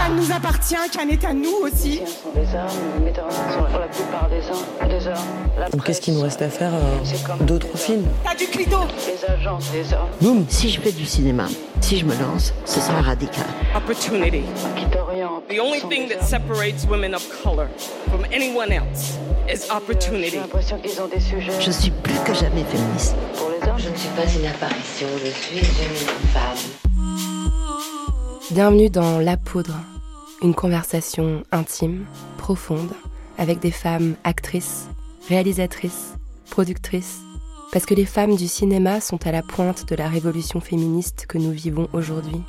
Cannes nous appartient, Cannes est à nous aussi. sont des hommes, les metteurs en scène sont pour la plupart des hommes, des hommes. La Donc qu'est-ce qu'il nous reste à faire euh, D'autres films T'as du clito Les agences des hommes Boum Si je fais du cinéma, si je me lance, ce sera radical. Opportunity. qui t'orientent. The only thing that separates women of color from anyone else is opportunity. J'ai l'impression qu'ils ont des sujets Je suis plus que jamais féministe. pour les hommes. Je ne suis pas une apparition, je suis une femme. Bienvenue dans La Poudre, une conversation intime, profonde, avec des femmes actrices, réalisatrices, productrices, parce que les femmes du cinéma sont à la pointe de la révolution féministe que nous vivons aujourd'hui,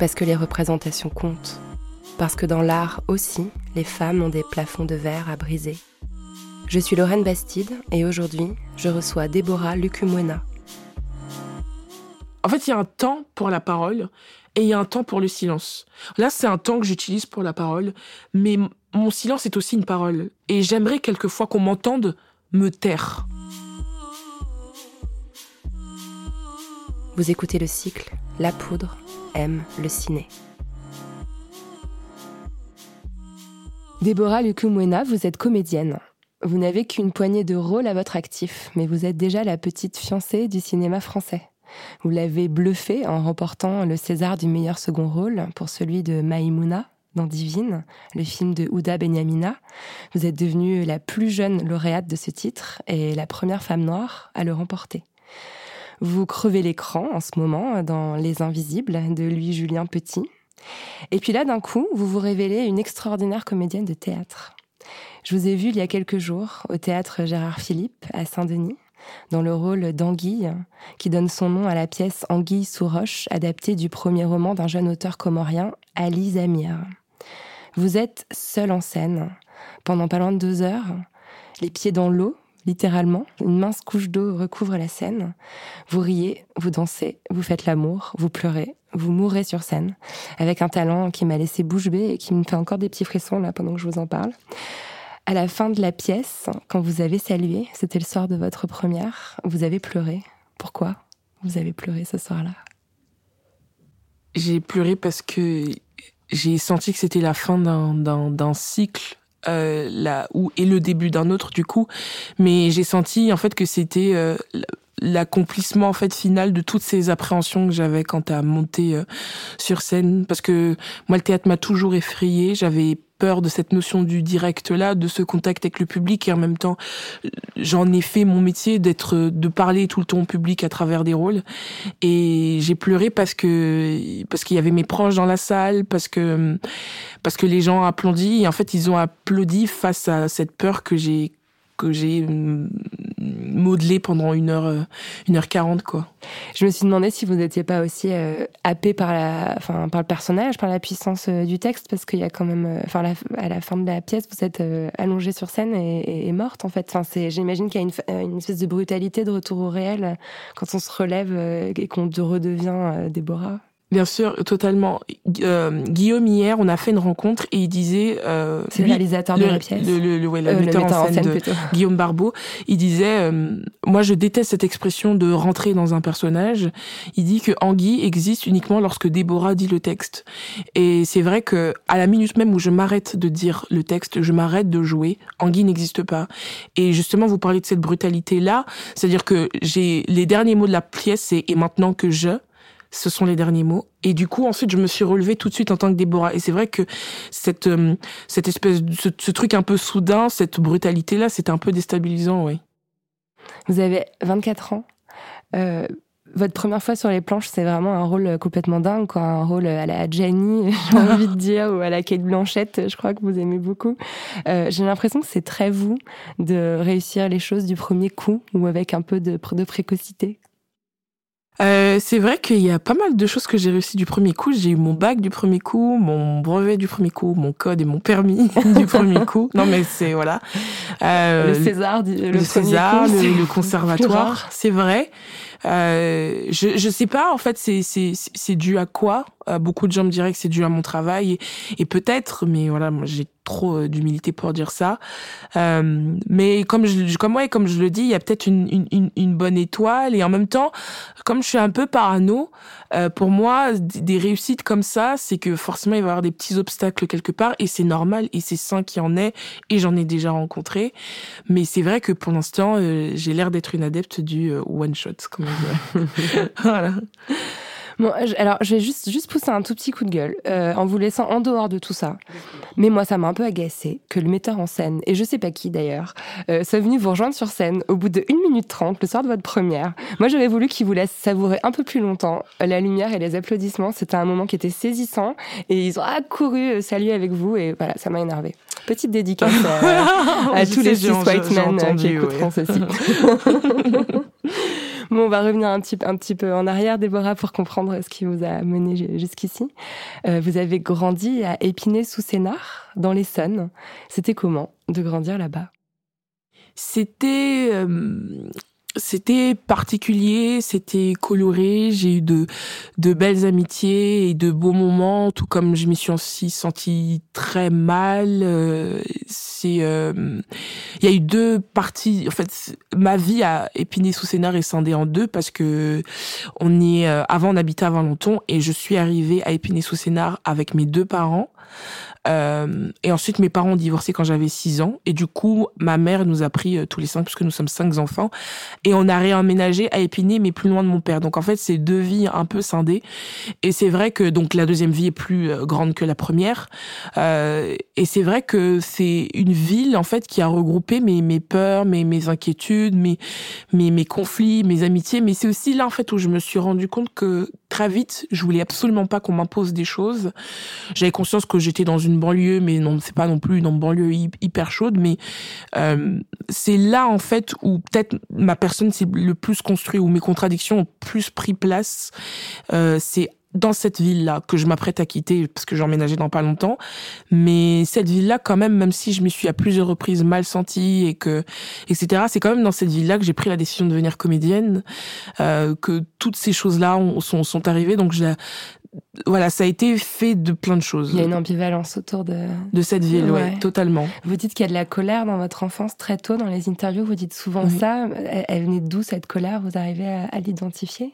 parce que les représentations comptent, parce que dans l'art aussi, les femmes ont des plafonds de verre à briser. Je suis Lorraine Bastide et aujourd'hui, je reçois Déborah Lucumwena. En fait, il y a un temps pour la parole et il y a un temps pour le silence. Là, c'est un temps que j'utilise pour la parole, mais mon silence est aussi une parole. Et j'aimerais quelquefois qu'on m'entende me taire. Vous écoutez le cycle La Poudre aime le ciné. Déborah Lucumwena, vous êtes comédienne. Vous n'avez qu'une poignée de rôles à votre actif, mais vous êtes déjà la petite fiancée du cinéma français. Vous l'avez bluffé en remportant le César du meilleur second rôle pour celui de Maïmouna dans Divine, le film de Ouda Benyamina. Vous êtes devenue la plus jeune lauréate de ce titre et la première femme noire à le remporter. Vous crevez l'écran en ce moment dans Les Invisibles de Louis-Julien Petit. Et puis là, d'un coup, vous vous révélez une extraordinaire comédienne de théâtre. Je vous ai vu il y a quelques jours au théâtre Gérard Philippe à Saint-Denis, dans le rôle d'Anguille, qui donne son nom à la pièce Anguille sous roche, adaptée du premier roman d'un jeune auteur comorien, Ali Zamir. Vous êtes seul en scène, pendant pas loin de deux heures, les pieds dans l'eau, littéralement. Une mince couche d'eau recouvre la scène. Vous riez, vous dansez, vous faites l'amour, vous pleurez, vous mourrez sur scène, avec un talent qui m'a laissé bouche bée et qui me fait encore des petits frissons là pendant que je vous en parle. À la fin de la pièce, quand vous avez salué, c'était le soir de votre première, vous avez pleuré. Pourquoi vous avez pleuré ce soir-là? J'ai pleuré parce que j'ai senti que c'était la fin d'un- cycle. Euh, là où et le début d'un autre du coup mais j'ai senti en fait que c'était euh, l'accomplissement en fait final de toutes ces appréhensions que j'avais quant à monter euh, sur scène parce que moi le théâtre m'a toujours effrayé j'avais peur de cette notion du direct là de ce contact avec le public et en même temps j'en ai fait mon métier d'être de parler tout le temps au public à travers des rôles. Et j'ai pleuré parce que parce qu'il y avait mes proches dans la salle parce que parce que les gens applaudissent et en fait ils ont applaudi face à cette peur que j'ai que j'ai modelé pendant une heure, euh, une heure quarante, quoi. Je me suis demandé si vous n'étiez pas aussi euh, happé par la, enfin, par le personnage, par la puissance euh, du texte, parce qu'il y a quand même, enfin, à la fin de la pièce, vous êtes allongée sur scène et, et- morte, en fait. Enfin, c'est, j'imagine qu'il y a une, une espèce de brutalité de retour au réel quand on se relève et qu'on de- redevient Déborah. Bien sûr, totalement. Euh, Guillaume hier, on a fait une rencontre et il disait. Euh, C'est le réalisateur de le- la pièce. Le, le- le- ouais, Euh, metteur, metteur en scène, de. Guillaume Barbeau. Il disait, euh, moi je déteste cette expression de rentrer dans un personnage. Il dit que Anguille existe uniquement lorsque Déborah dit le texte. Et c'est vrai que à la minute même où je m'arrête de dire le texte, je m'arrête de jouer. Anguille n'existe pas. Et justement, vous parlez de cette brutalité là, c'est-à-dire que j'ai les derniers mots de la pièce, c'est et maintenant que je ce sont les derniers mots. Et du coup, ensuite, je me suis relevée tout de suite en tant que Déborah. Et c'est vrai que cette, euh, cette espèce, ce, ce truc un peu soudain, cette brutalité-là, c'était un peu déstabilisant, oui. Vous avez 24 ans. Euh, votre première fois sur les planches, c'est vraiment un rôle complètement dingue, quoi. Un rôle à la Gianni, j'ai envie de dire, ou à la Kate Blanchett, je crois que vous aimez beaucoup. Euh, j'ai l'impression que c'est très vous de réussir les choses du premier coup ou avec un peu de, de précocité. Euh, c'est vrai qu'il y a pas mal de choses que j'ai réussi du premier coup. J'ai eu mon bac du premier coup, mon brevet du premier coup, mon code et mon permis du premier coup. Non mais c'est voilà. Euh, le César, le, le César, le, le, conservatoire, c'est vrai. Euh, je je sais pas en fait c'est c'est c'est dû à quoi? Beaucoup de gens me diraient que c'est dû à mon travail et, et peut-être mais voilà moi j'ai trop euh, d'humilité pour dire ça. Euh, mais comme je comme ouais comme je le dis il y a peut-être une, une, une bonne étoile et en même temps comme je suis un peu parano euh, pour moi des réussites comme ça c'est que forcément il va y avoir des petits obstacles quelque part et c'est normal et c'est sain qu'il y en ait et j'en ai déjà rencontré. Mais c'est vrai que pour l'instant euh, j'ai l'air d'être une adepte du one shot comme on dirait voilà Bon, alors je vais juste, juste pousser un tout petit coup de gueule euh, en vous laissant en dehors de tout ça. Mais moi, ça m'a un peu agacé que le metteur en scène, et je sais pas qui d'ailleurs, euh, soit venu vous rejoindre sur scène au bout de 1 minute 30 le soir de votre première. Moi, j'aurais voulu qu'il vous laisse savourer un peu plus longtemps la lumière et les applaudissements. C'était un moment qui était saisissant et ils ont accouru euh, saluer avec vous et voilà, ça m'a énervé. Petite dédicace à, à tous les six white men euh, qui écouteront ouais. ceci. On va revenir un petit, peu en arrière, Déborah, pour comprendre ce qui vous a mené jusqu'ici. Euh, vous avez grandi à Épinay-sous-Sénard, dans l'Essonne. C'était comment de grandir là-bas? C'était euh, c'était particulier, c'était coloré. J'ai eu de de belles amitiés et de beaux moments, tout comme je m'y suis aussi sentie très mal. Euh, euh, il y a eu deux parties. En fait, ma vie à Épinay-sous-Sénard est scindée en deux parce que on est euh, avant on habitait à Valenton et je suis arrivée à Épinay-sous-Sénard avec mes deux parents. Euh, et ensuite, mes parents ont divorcé quand j'avais 6 ans. Et du coup, ma mère nous a pris euh, tous les cinq, puisque nous sommes cinq enfants. Et on a réemménagé à Épinay, mais plus loin de mon père. Donc en fait, c'est deux vies un peu scindées. Et c'est vrai que donc la deuxième vie est plus euh, grande que la première. Et c'est vrai que c'est une ville en fait qui a regroupé mes, mes peurs, mes, mes inquiétudes, mes, mes, mes conflits, mes amitiés. Mais c'est aussi là en fait où je me suis rendu compte que très vite, je voulais absolument pas qu'on m'impose des choses. J'avais conscience que j'étais dans une banlieue, mais non, c'est pas non plus une banlieue hyper chaude, mais euh, c'est là en fait où peut-être ma personne s'est le plus construite, où mes contradictions ont plus pris place. Euh, c'est dans cette ville-là que je m'apprête à quitter parce que j'emménageais dans pas longtemps. Mais cette ville-là, quand même, même si je m'y suis à plusieurs reprises mal sentie et que, etc., c'est quand même dans cette ville-là que j'ai pris la décision de devenir comédienne, euh, que toutes ces choses-là sont, sont arrivées. Donc, je, voilà, ça a été fait de plein de choses. Il y a une ambivalence autour de de cette ville, ouais, ouais totalement. Vous dites qu'il y a de la colère dans votre enfance très tôt dans les interviews. Vous dites souvent oui. ça. Elle, venait d'où cette colère? Vous arrivez à, à l'identifier?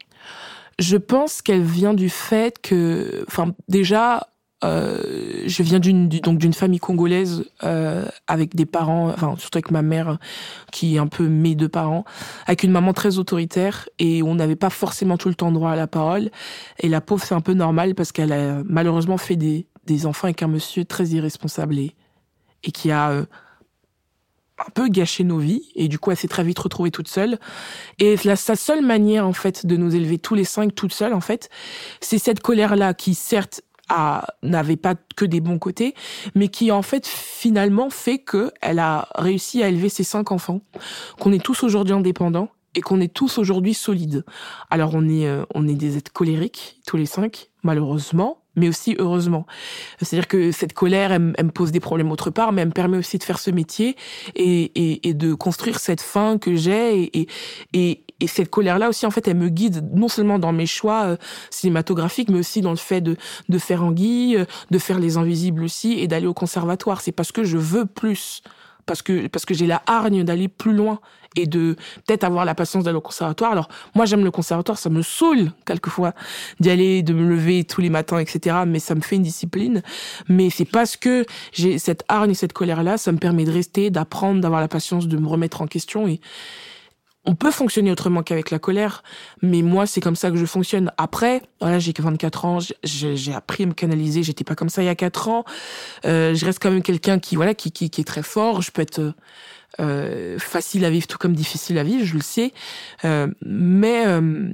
Je pense qu'elle vient du fait que, enfin, déjà, euh, je viens d'une donc d'une famille congolaise euh, avec des parents, enfin surtout avec ma mère qui est un peu mes deux parents, avec une maman très autoritaire et on n'avait pas forcément tout le temps droit à la parole. Et la pauvre c'est un peu normal parce qu'elle a malheureusement fait des des enfants avec un monsieur très irresponsable et et qui a euh, un peu gâché nos vies et du coup elle s'est très vite retrouvée toute seule et la, sa seule manière en fait de nous élever tous les cinq toute seule en fait c'est cette colère là qui certes n'avait pas que des bons côtés, mais qui en fait finalement fait que elle a réussi à élever ses cinq enfants, qu'on est tous aujourd'hui indépendants et qu'on est tous aujourd'hui solides. Alors on est euh, on est des êtres colériques tous les cinq, malheureusement, mais aussi heureusement. C'est-à-dire que cette colère, elle, elle, me pose des problèmes autre part, mais elle me permet aussi de faire ce métier et, et, et de construire cette fin que j'ai et, et, et cette colère-là aussi, en fait, elle me guide non seulement dans mes choix euh, cinématographiques, mais aussi dans le fait de, de faire Anguille, euh, de faire Les Invisibles aussi et d'aller au conservatoire. C'est parce que je veux plus, parce que parce que j'ai la hargne d'aller plus loin et de peut-être avoir la patience d'aller au conservatoire. Alors moi j'aime le conservatoire, ça me saoule quelquefois d'y aller, de me lever tous les matins, etc. Mais ça me fait une discipline. Mais c'est parce que j'ai cette hargne et cette colère là, ça me permet de rester, d'apprendre, d'avoir la patience de me remettre en question et on peut fonctionner autrement qu'avec la colère, mais moi c'est comme ça que je fonctionne. Après, voilà, j'ai que 24 ans, j'ai appris à me canaliser, j'étais pas comme ça il y a 4 ans. Euh, je reste quand même quelqu'un qui voilà qui, qui, qui est très fort. Je peux être euh, facile à vivre tout comme difficile à vivre, je le sais. Euh, mais euh,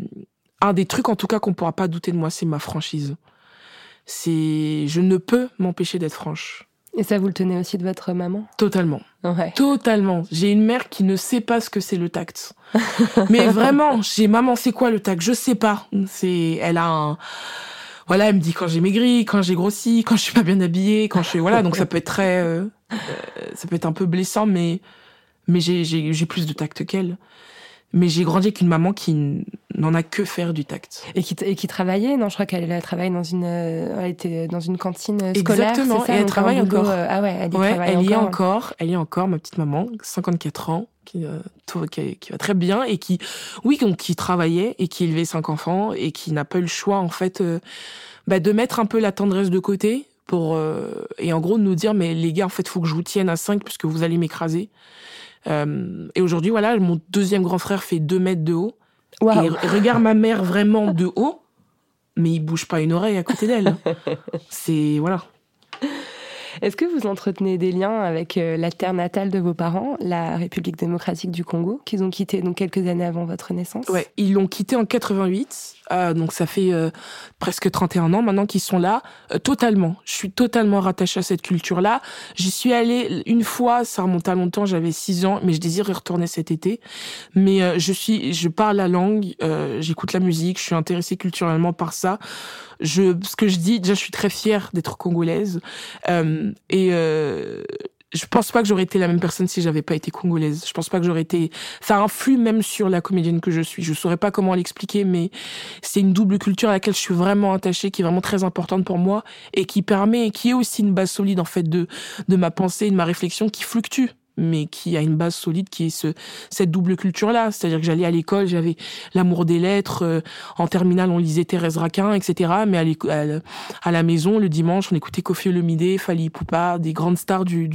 un des trucs en tout cas qu'on pourra pas douter de moi, c'est ma franchise. C'est je ne peux m'empêcher d'être franche. Et ça, vous le tenez aussi de votre maman? Totalement. Ouais. Totalement. J'ai une mère qui ne sait pas ce que c'est le tact. Mais vraiment, j'ai maman, c'est quoi le tact? Je sais pas. C'est, elle a un, voilà, elle me dit quand j'ai maigri, quand j'ai grossi, quand je suis pas bien habillée, quand je suis, voilà, donc ça peut être très, euh, euh, ça peut être un peu blessant, mais, mais j'ai, plus de tact qu'elle. Mais j'ai grandi avec une maman qui n'en a que faire du tact. Et qui, et qui travaillait Non, je crois qu'elle elle travaille dans une, euh, elle était dans une cantine scolaire. Exactement, ça, et elle travaille boulot, encore. euh, ah ouais, elle y Ouais, travaille elle y est encore. elle y est encore, ma petite maman, 54 ans, qui, euh, tout- qui, qui va très bien et qui, oui, donc, qui travaillait et qui élevait cinq enfants et qui n'a pas eu le choix, en fait, euh, bah, de mettre un peu la tendresse de côté pour, euh, et en gros, de nous dire, mais les gars, en fait, faut que je vous tienne à 5 puisque vous allez m'écraser. Euh, et aujourd'hui, voilà, mon deuxième grand frère fait 2 mètres de haut. Et r- regarde ma mère vraiment de haut, mais il bouge pas une oreille à côté d'elle. C'est, voilà. Est-ce que vous entretenez des liens avec euh, la terre natale de vos parents, la République démocratique du Congo, qu'ils ont quitté donc quelques années avant votre naissance? Ouais, ils l'ont quitté en 88, euh, donc ça fait euh, presque 31 ans maintenant qu'ils sont là, euh, totalement. Je suis totalement rattachée à cette culture-là. J'y suis allée une fois, ça remonte à longtemps, j'avais 6 ans, mais je désire y retourner cet été. Mais euh, je suis, je parle la langue, euh, j'écoute la musique, je suis intéressée culturellement par ça. Je, ce que je dis, déjà, je suis très fière d'être congolaise, euh, et euh, je pense pas que j'aurais été la même personne si j'avais pas été congolaise. Je pense pas que j'aurais été. Ça influe même sur la comédienne que je suis. Je saurais pas comment l'expliquer, mais c'est une double culture à laquelle je suis vraiment attachée, qui est vraiment très importante pour moi et qui permet, qui est aussi une base solide en fait de de ma pensée, de ma réflexion, qui fluctue mais qui a une base solide qui est ce cette double culture là c'est à dire que j'allais à l'école j'avais l'amour des lettres euh, en terminale on lisait Thérèse Raquin etc mais à, la- maison le dimanche on écoutait Kofi Olomide Fali Ipupa des grandes stars du,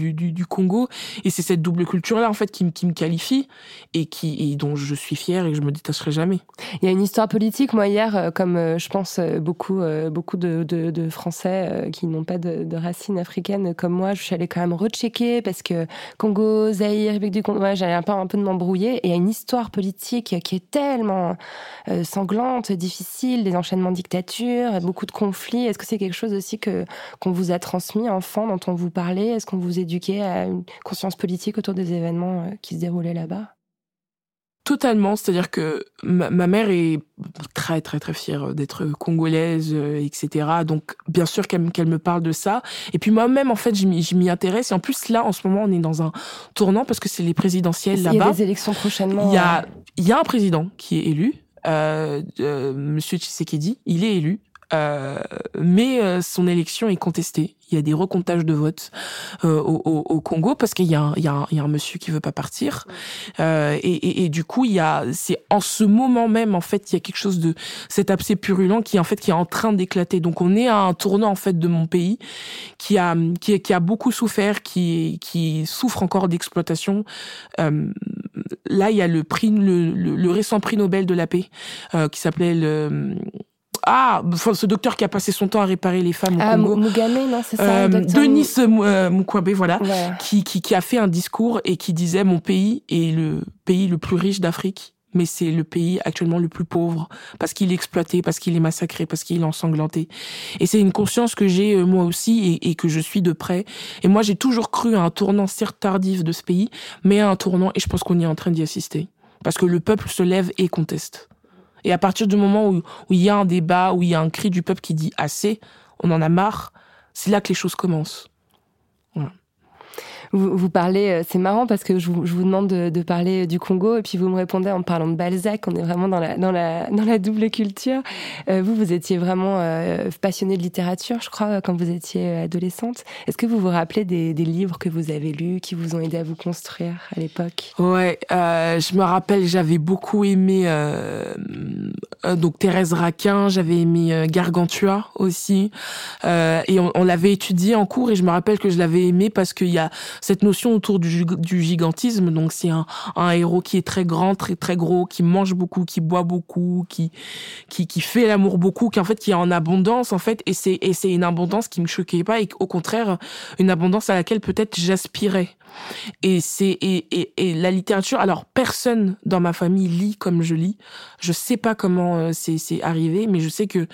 Congo. Et c'est cette double culture là en fait qui, me- qui me qualifie et qui dont je suis fière et que je me détacherai jamais. Il y a une histoire politique. Moi, hier, euh, comme euh, je pense beaucoup, beaucoup de, de, Français qui n'ont pas de, de racines africaines comme moi, je suis allée quand même rechecker parce que Congo, République du Congo, ouais, j'avais un peu, un peu de m'embrouiller. Et il y a une histoire politique qui est tellement euh, sanglante, difficile, des enchaînements de dictatures, beaucoup de conflits. Est-ce que c'est quelque chose aussi que qu'on vous a transmis enfant, dont on vous parlait? Est-ce qu'on vous éduquait à une conscience politique autour des événements euh, qui se déroulaient là-bas? Totalement, c'est-à-dire que ma, ma mère est très très très fière d'être congolaise, euh, etc. Donc bien sûr qu'elle me- parle de ça. Et puis moi-même en fait je m'y intéresse. Et en plus là en ce moment on est dans un tournant parce que c'est les présidentielles Il y a là-bas. des élections prochainement. Il y a euh, il y a un président qui est élu, euh, euh, Monsieur Tshisekedi. Il est élu. Euh, mais euh, son élection est contestée. Il y a des recomptages de votes euh, au, au, au Congo parce qu'il y, a un- il y, y a un monsieur qui veut pas partir. Euh, et, et, et du coup, il y a, c'est en ce moment même en fait, il y a quelque chose de cet abcès purulent qui en fait qui est en train d'éclater. Donc on est à un tournant en fait de mon pays qui a qui, qui a beaucoup souffert, qui qui souffre encore d'exploitation. Euh, là, il y a le prix, le, le, le récent prix Nobel de la paix euh, qui s'appelait le ah, enfin, ce docteur qui a passé son temps à réparer les femmes au Ah, Congo. Mugabe, non, c'est ça Euh, Denis Mou- euh, Mukwege, voilà, Ouais. qui, qui, qui a fait un discours et qui disait mon pays est le pays le plus riche d'Afrique, mais c'est le pays actuellement le plus pauvre parce qu'il est exploité, parce qu'il est massacré, parce qu'il est ensanglanté. Et c'est une conscience que j'ai euh, moi aussi et, et que je suis de près. Et moi j'ai toujours cru à un tournant certes tardif de ce pays, mais à un tournant et je pense qu'on y est en train d'y assister parce que le peuple se lève et conteste. Et à partir du moment où, il y a un débat, où il y a un cri du peuple qui dit assez, on en a marre, c'est là que les choses commencent. Vous, vous parlez, euh, c'est marrant parce que je vous, je vous demande de, de parler du Congo et puis vous me répondez en parlant de Balzac. On est vraiment dans la, dans la, dans la double culture. Euh, vous, vous étiez vraiment euh, passionné de littérature, je crois, quand vous étiez euh, adolescente. Est-ce que vous vous rappelez des, des livres que vous avez lus, qui vous ont aidé à vous construire à l'époque? Ouais, euh, je me rappelle, j'avais beaucoup aimé euh, euh, donc Thérèse Raquin, j'avais aimé euh, Gargantua aussi, euh, et on, on l'avait étudié en cours et je me rappelle que je l'avais aimé parce qu'il y a cette notion autour du, du gigantisme, donc c'est un, un héros qui est très grand, très très gros, qui mange beaucoup, qui boit beaucoup, qui qui, qui fait l'amour beaucoup, qui en fait qui est en abondance en fait, et c'est et c'est une abondance qui me choquait pas et au contraire une abondance à laquelle peut-être j'aspirais. Et c'est et, et, et, la littérature. Alors personne dans ma famille lit comme je lis. Je sais pas comment euh, c'est c'est arrivé, mais je sais que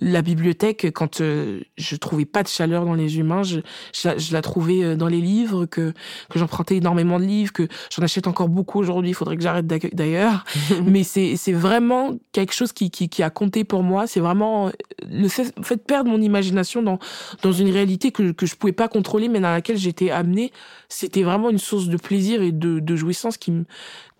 la bibliothèque, quand euh, je trouvais pas de chaleur dans les humains, je, je, la, je la trouvais euh, dans les livres, que que j'empruntais énormément de livres, que j'en achète encore beaucoup aujourd'hui. Il faudrait que j'arrête d'ailleurs. mais c'est c'est vraiment quelque chose qui, qui qui a compté pour moi. C'est vraiment le fait, fait de perdre mon imagination dans dans une réalité que que je pouvais pas contrôler, mais dans laquelle j'étais amenée. C'était vraiment une source de plaisir et de, de jouissance qui me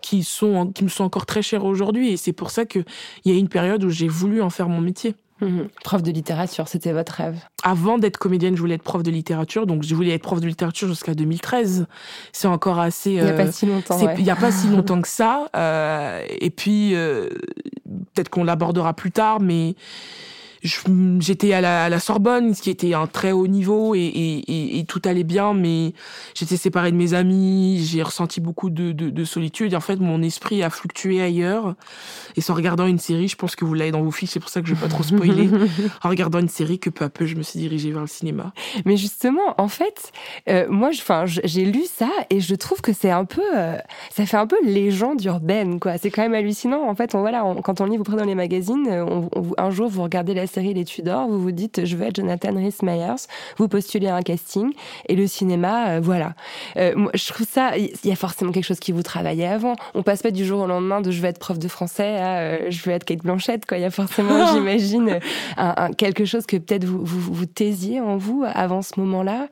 qui sont qui me sont encore très chères aujourd'hui. Et c'est pour ça que il y a une période où j'ai voulu en faire mon métier. Mmh. Prof de littérature, c'était votre rêve. Avant d'être comédienne, je voulais être prof de littérature, donc je voulais être prof de littérature jusqu'à 2013. C'est encore assez. Il n'y a pas si longtemps. Il n'y a pas si longtemps que ça. Euh, et puis euh, peut-être qu'on l'abordera plus tard, mais j'étais à la, à la, Sorbonne, ce qui était un très haut niveau et, et, et tout allait bien, mais j'étais séparée de mes amis, j'ai ressenti beaucoup de, de, de, solitude. Et en fait, mon esprit a fluctué ailleurs. Et en regardant une série, je pense que vous l'avez dans vos fiches, c'est pour ça que je vais pas trop spoiler. en regardant une série, que peu à peu, je me suis dirigée vers le cinéma. Mais justement, en fait, euh, moi, j'ai lu ça et je trouve que c'est un peu, euh, ça fait un peu légende urbaine, quoi. C'est quand même hallucinant. En fait, on, voilà, on, quand on lit vous prenez dans les magazines, on, on, un jour vous regardez la série Les Tudors, vous vous dites je veux être Jonathan Rhys Meyers, vous postulez à un casting et le cinéma, euh, voilà. Euh, moi, je trouve ça, il y a forcément quelque chose qui vous travaillait avant. On passe pas du jour au lendemain de je veux être prof de français à euh, je veux être Kate Blanchette, quoi. Il y a forcément, j'imagine, un, un, quelque chose que peut-être vous, vous, vous taisiez en vous avant ce moment-là?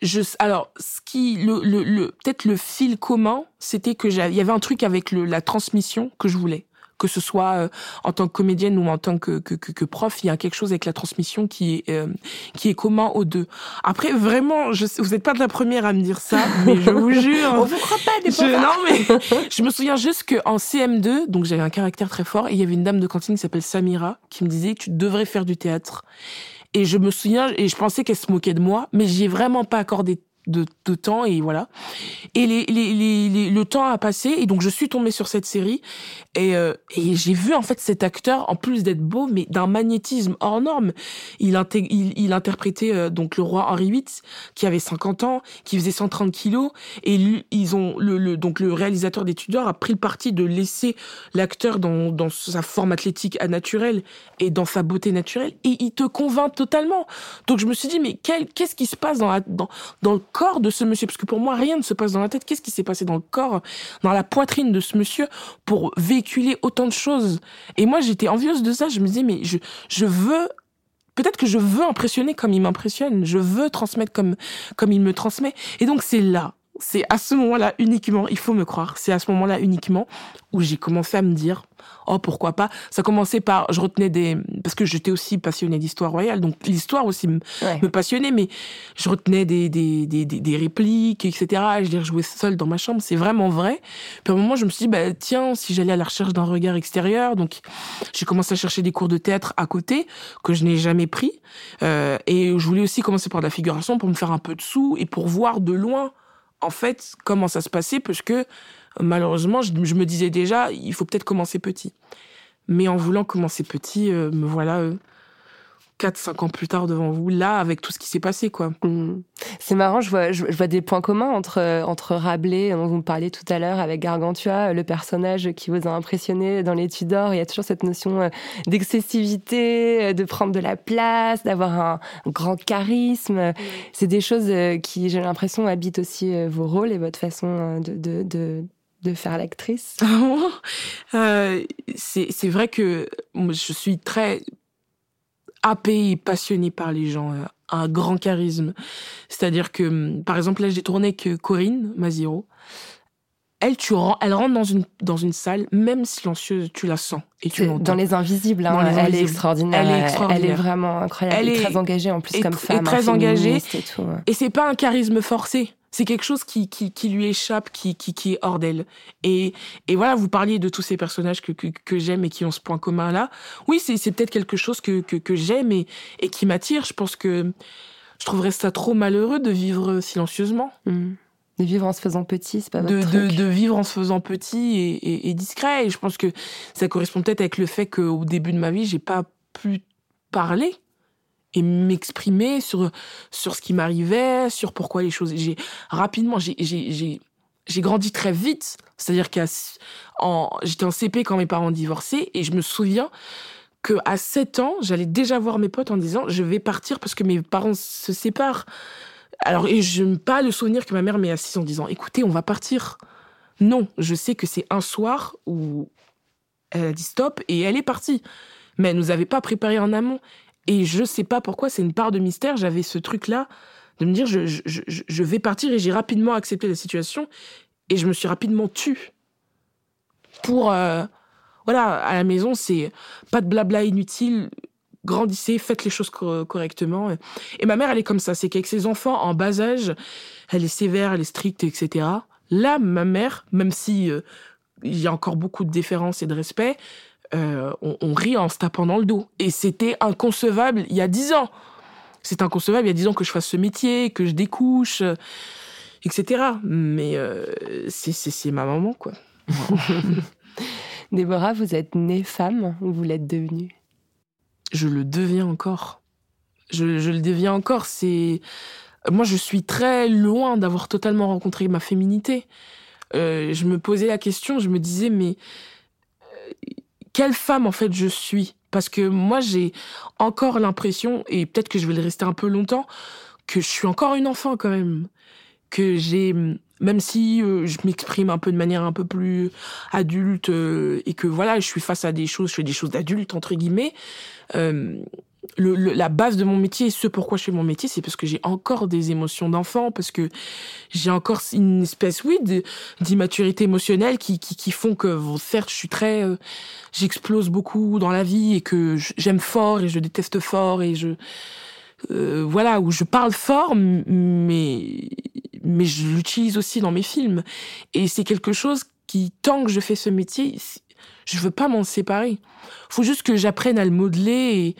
Je, alors, ce qui, le, le, le peut-être le fil commun, c'était que il y avait un truc avec le, la transmission que je voulais que ce soit euh, en tant que comédienne ou en tant que, que, que, que, prof, il y a quelque chose avec la transmission qui est euh, qui est commun aux deux. Après, vraiment, je, vous n'êtes pas de la première à me dire ça, mais je vous jure, on vous croit pas des je, Non mais je me souviens juste que en CM2, donc j'avais un caractère très fort, et il y avait une dame de cantine qui s'appelle Samira qui me disait tu devrais faire du théâtre. Et je me souviens, et je pensais qu'elle se moquait de moi, mais j'y ai vraiment pas accordé de, temps et voilà. Et le temps a passé et donc je suis tombée sur cette série et, euh, et j'ai vu en fait cet acteur en plus d'être beau mais d'un magnétisme hors norme. Il, interprétait euh, donc le roi Henri VIII qui avait 50 ans, qui faisait 130 kilos et ils ont le, donc le réalisateur des Tudors a pris le parti de laisser l'acteur dans, sa forme athlétique à et dans sa beauté naturelle et il te convainc totalement. Donc je me suis dit mais qu'est-ce qui se passe dans la, dans, dans le corps de ce monsieur, parce que pour moi, rien ne se passe dans la tête. Qu'est-ce qui s'est passé dans le corps, dans la poitrine de ce monsieur pour véhiculer autant de choses? Et moi, j'étais envieuse de ça. Je me disais, mais je, je veux peut-être que je veux impressionner comme il m'impressionne, je veux transmettre comme comme il me transmet. Et donc c'est là, c'est à ce moment-là uniquement, il faut me croire, c'est à ce moment-là uniquement où j'ai commencé à me dire oh pourquoi pas? Ça commençait par, je retenais des, parce que j'étais aussi passionnée d'histoire royale, donc l'histoire aussi me, ouais. me, passionnait, mais je retenais des, des, des, des répliques, etc. Je les rejouais seule dans ma chambre, c'est vraiment vrai. Puis à un moment, je me suis dit, bah, tiens, si j'allais à la recherche d'un regard extérieur, donc j'ai commencé à chercher des cours de théâtre à côté, que je n'ai jamais pris. Euh, et je voulais aussi commencer par la figuration pour me faire un peu de sous et pour voir de loin, en fait, comment ça se passait, parce que malheureusement, je, me disais déjà, il faut peut-être commencer petit. Mais en voulant commencer petit, euh, me voilà euh, 4-5 ans plus tard devant vous, là, avec tout ce qui s'est passé, quoi. Mmh. C'est marrant, je vois, je, je, vois des points communs entre, entre Rabelais, dont vous me parliez tout à l'heure, avec Gargantua, le personnage qui vous a impressionné dans les Tudors. Il y a toujours cette notion euh, d'excessivité, euh, de prendre de la place, d'avoir un, grand charisme. Mmh. C'est des choses qui, j'ai l'impression, habitent aussi vos rôles et votre façon de, de, de de faire l'actrice euh, C'est vrai que je suis très happée et passionnée par les gens, euh, un grand charisme. C'est-à-dire que, hum, par exemple, là, j'ai tourné avec Corinne Maziro. Elle, tu elle rentre dans une, dans une salle, même silencieuse, tu la sens et tu l'entends. Dans les invisibles, hein, les elle, invisibles. Est extraordinaire. elle est extraordinaire. Elle est vraiment incroyable. Elle est très engagée en plus comme femme. Et très engagée. Et, tout, ouais. et c'est pas un charisme forcé c'est quelque chose qui, qui, qui, lui échappe, qui, qui, qui est hors d'elle. Et, et voilà, vous parliez de tous ces personnages que, que, que j'aime et qui ont ce point commun là. Oui, c'est, c'est peut-être quelque chose que, que, que j'aime et, et qui m'attire. Je pense que je trouverais ça trop malheureux de vivre silencieusement. Mmh. De vivre en se faisant petit, c'est pas de, votre de, truc. de vivre en se faisant petit et, et, et discret. Et je pense que ça correspond peut-être avec le fait qu'au début de ma vie, j'ai pas pu parler et m'exprimer sur sur ce qui m'arrivait, sur pourquoi les choses. J'ai rapidement, j'ai j'ai grandi très vite. C'est-à-dire qu'à en j'étais en CP quand mes parents divorçaient et je me souviens que à 7 ans, j'allais déjà voir mes potes en disant je vais partir parce que mes parents se séparent. Alors et je n'ai pas le souvenir que ma mère m'ait assis en disant écoutez, on va partir. Non, je sais que c'est un soir où elle a dit stop et elle est partie. Mais elle nous avait pas préparé en amont. Et je sais pas pourquoi, c'est une part de mystère. J'avais ce truc-là de me dire je, vais partir et j'ai rapidement accepté la situation et je me suis rapidement tue. Pour. Euh, voilà, à la maison, c'est pas de blabla inutile. Grandissez, faites les choses correctement. Et ma mère, elle est comme ça. C'est qu'avec ses enfants en bas âge, elle est sévère, elle est stricte, etc. Là, ma mère, même si euh, il y a encore beaucoup de déférence et de respect, euh, on, on, rit en se tapant dans le dos. Et c'était inconcevable il y a dix ans. C'est inconcevable il y a dix ans que je fasse ce métier, que je découche, euh, etc. Mais euh, c'est ma maman, quoi. Déborah, vous êtes née femme ou vous l'êtes devenue? Je le deviens encore. Je, je le deviens encore. C'est moi, je suis très loin d'avoir totalement rencontré ma féminité. Euh, je me posais la question, je me disais, mais quelle femme en fait je suis? Parce que moi, j'ai encore l'impression, et peut-être que je vais le rester un peu longtemps, que je suis encore une enfant quand même. Que j'ai, même si euh, je m'exprime un peu de manière un peu plus adulte euh, et que voilà, je suis face à des choses, je fais des choses d'adulte entre guillemets. Euh, la base de mon métier, ce pourquoi je fais mon métier, c'est parce que j'ai encore des émotions d'enfant, parce que j'ai encore une espèce, oui, d'immaturité émotionnelle qui, qui, qui, font que, certes, je suis très, euh, j'explose beaucoup dans la vie et que j'aime fort et je déteste fort et je, euh, voilà, où je parle fort, mais, mais je l'utilise aussi dans mes films. Et c'est quelque chose qui, tant que je fais ce métier, je veux pas m'en séparer. Faut juste que j'apprenne à le modeler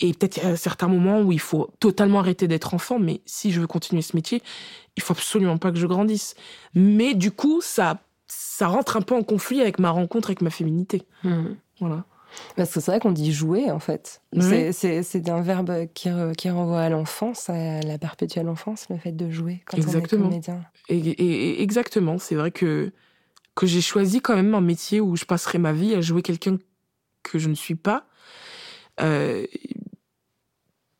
et, peut-être à certains moments où il faut totalement arrêter d'être enfant, mais si je veux continuer ce métier, il faut absolument pas que je grandisse. Mais du coup, ça, ça rentre un peu en conflit avec ma rencontre avec ma féminité. Mmh. Voilà. Parce que c'est vrai qu'on dit jouer, en fait. Oui. C'est un verbe qui, qui renvoie à l'enfance, à la perpétuelle enfance, le fait de jouer quand exactement. on est comédien. Et exactement. C'est vrai que, que j'ai choisi quand même un métier où je passerai ma vie à jouer quelqu'un que je ne suis pas. Euh,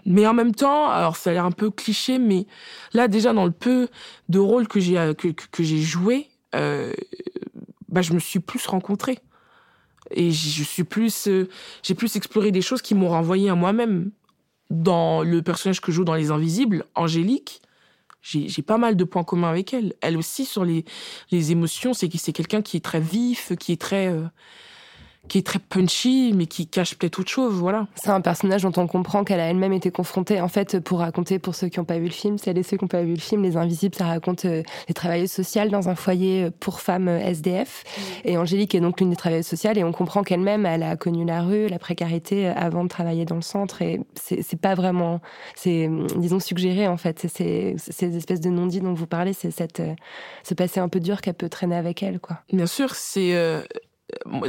mais en même temps, alors ça a l'air un peu cliché, mais là déjà dans le peu de rôles que j'ai que, que j'ai joué, euh, bah je me suis plus rencontrée et je suis plus euh, j'ai plus exploré des choses qui m'ont renvoyé à moi-même. Dans le personnage que je joue dans Les Invisibles, Angélique, j'ai pas mal de points communs avec elle. Elle aussi sur les les émotions, c'est c'est quelqu'un qui est très vif, qui est très euh, qui est très punchy, mais qui cache peut-être autre chose, voilà. C'est un personnage dont on comprend qu'elle a elle-même été confrontée. En fait, pour raconter, pour ceux qui n'ont pas vu le film, celles et ceux qui n'ont pas vu le film, Les Invisibles, ça raconte euh, les travailleuses sociales dans un foyer euh, pour femmes euh, SDF. Mmh. Et Angélique est donc l'une des travailleuses sociales, et on comprend qu'elle-même, elle a connu la rue, la précarité avant de travailler dans le centre, et c'est pas vraiment, c'est, disons, suggéré, en fait. C'est ces espèces de non-dits dont vous parlez, c'est cette, ce passé un peu dur qu'elle peut traîner avec elle, quoi. Bien sûr, c'est, euh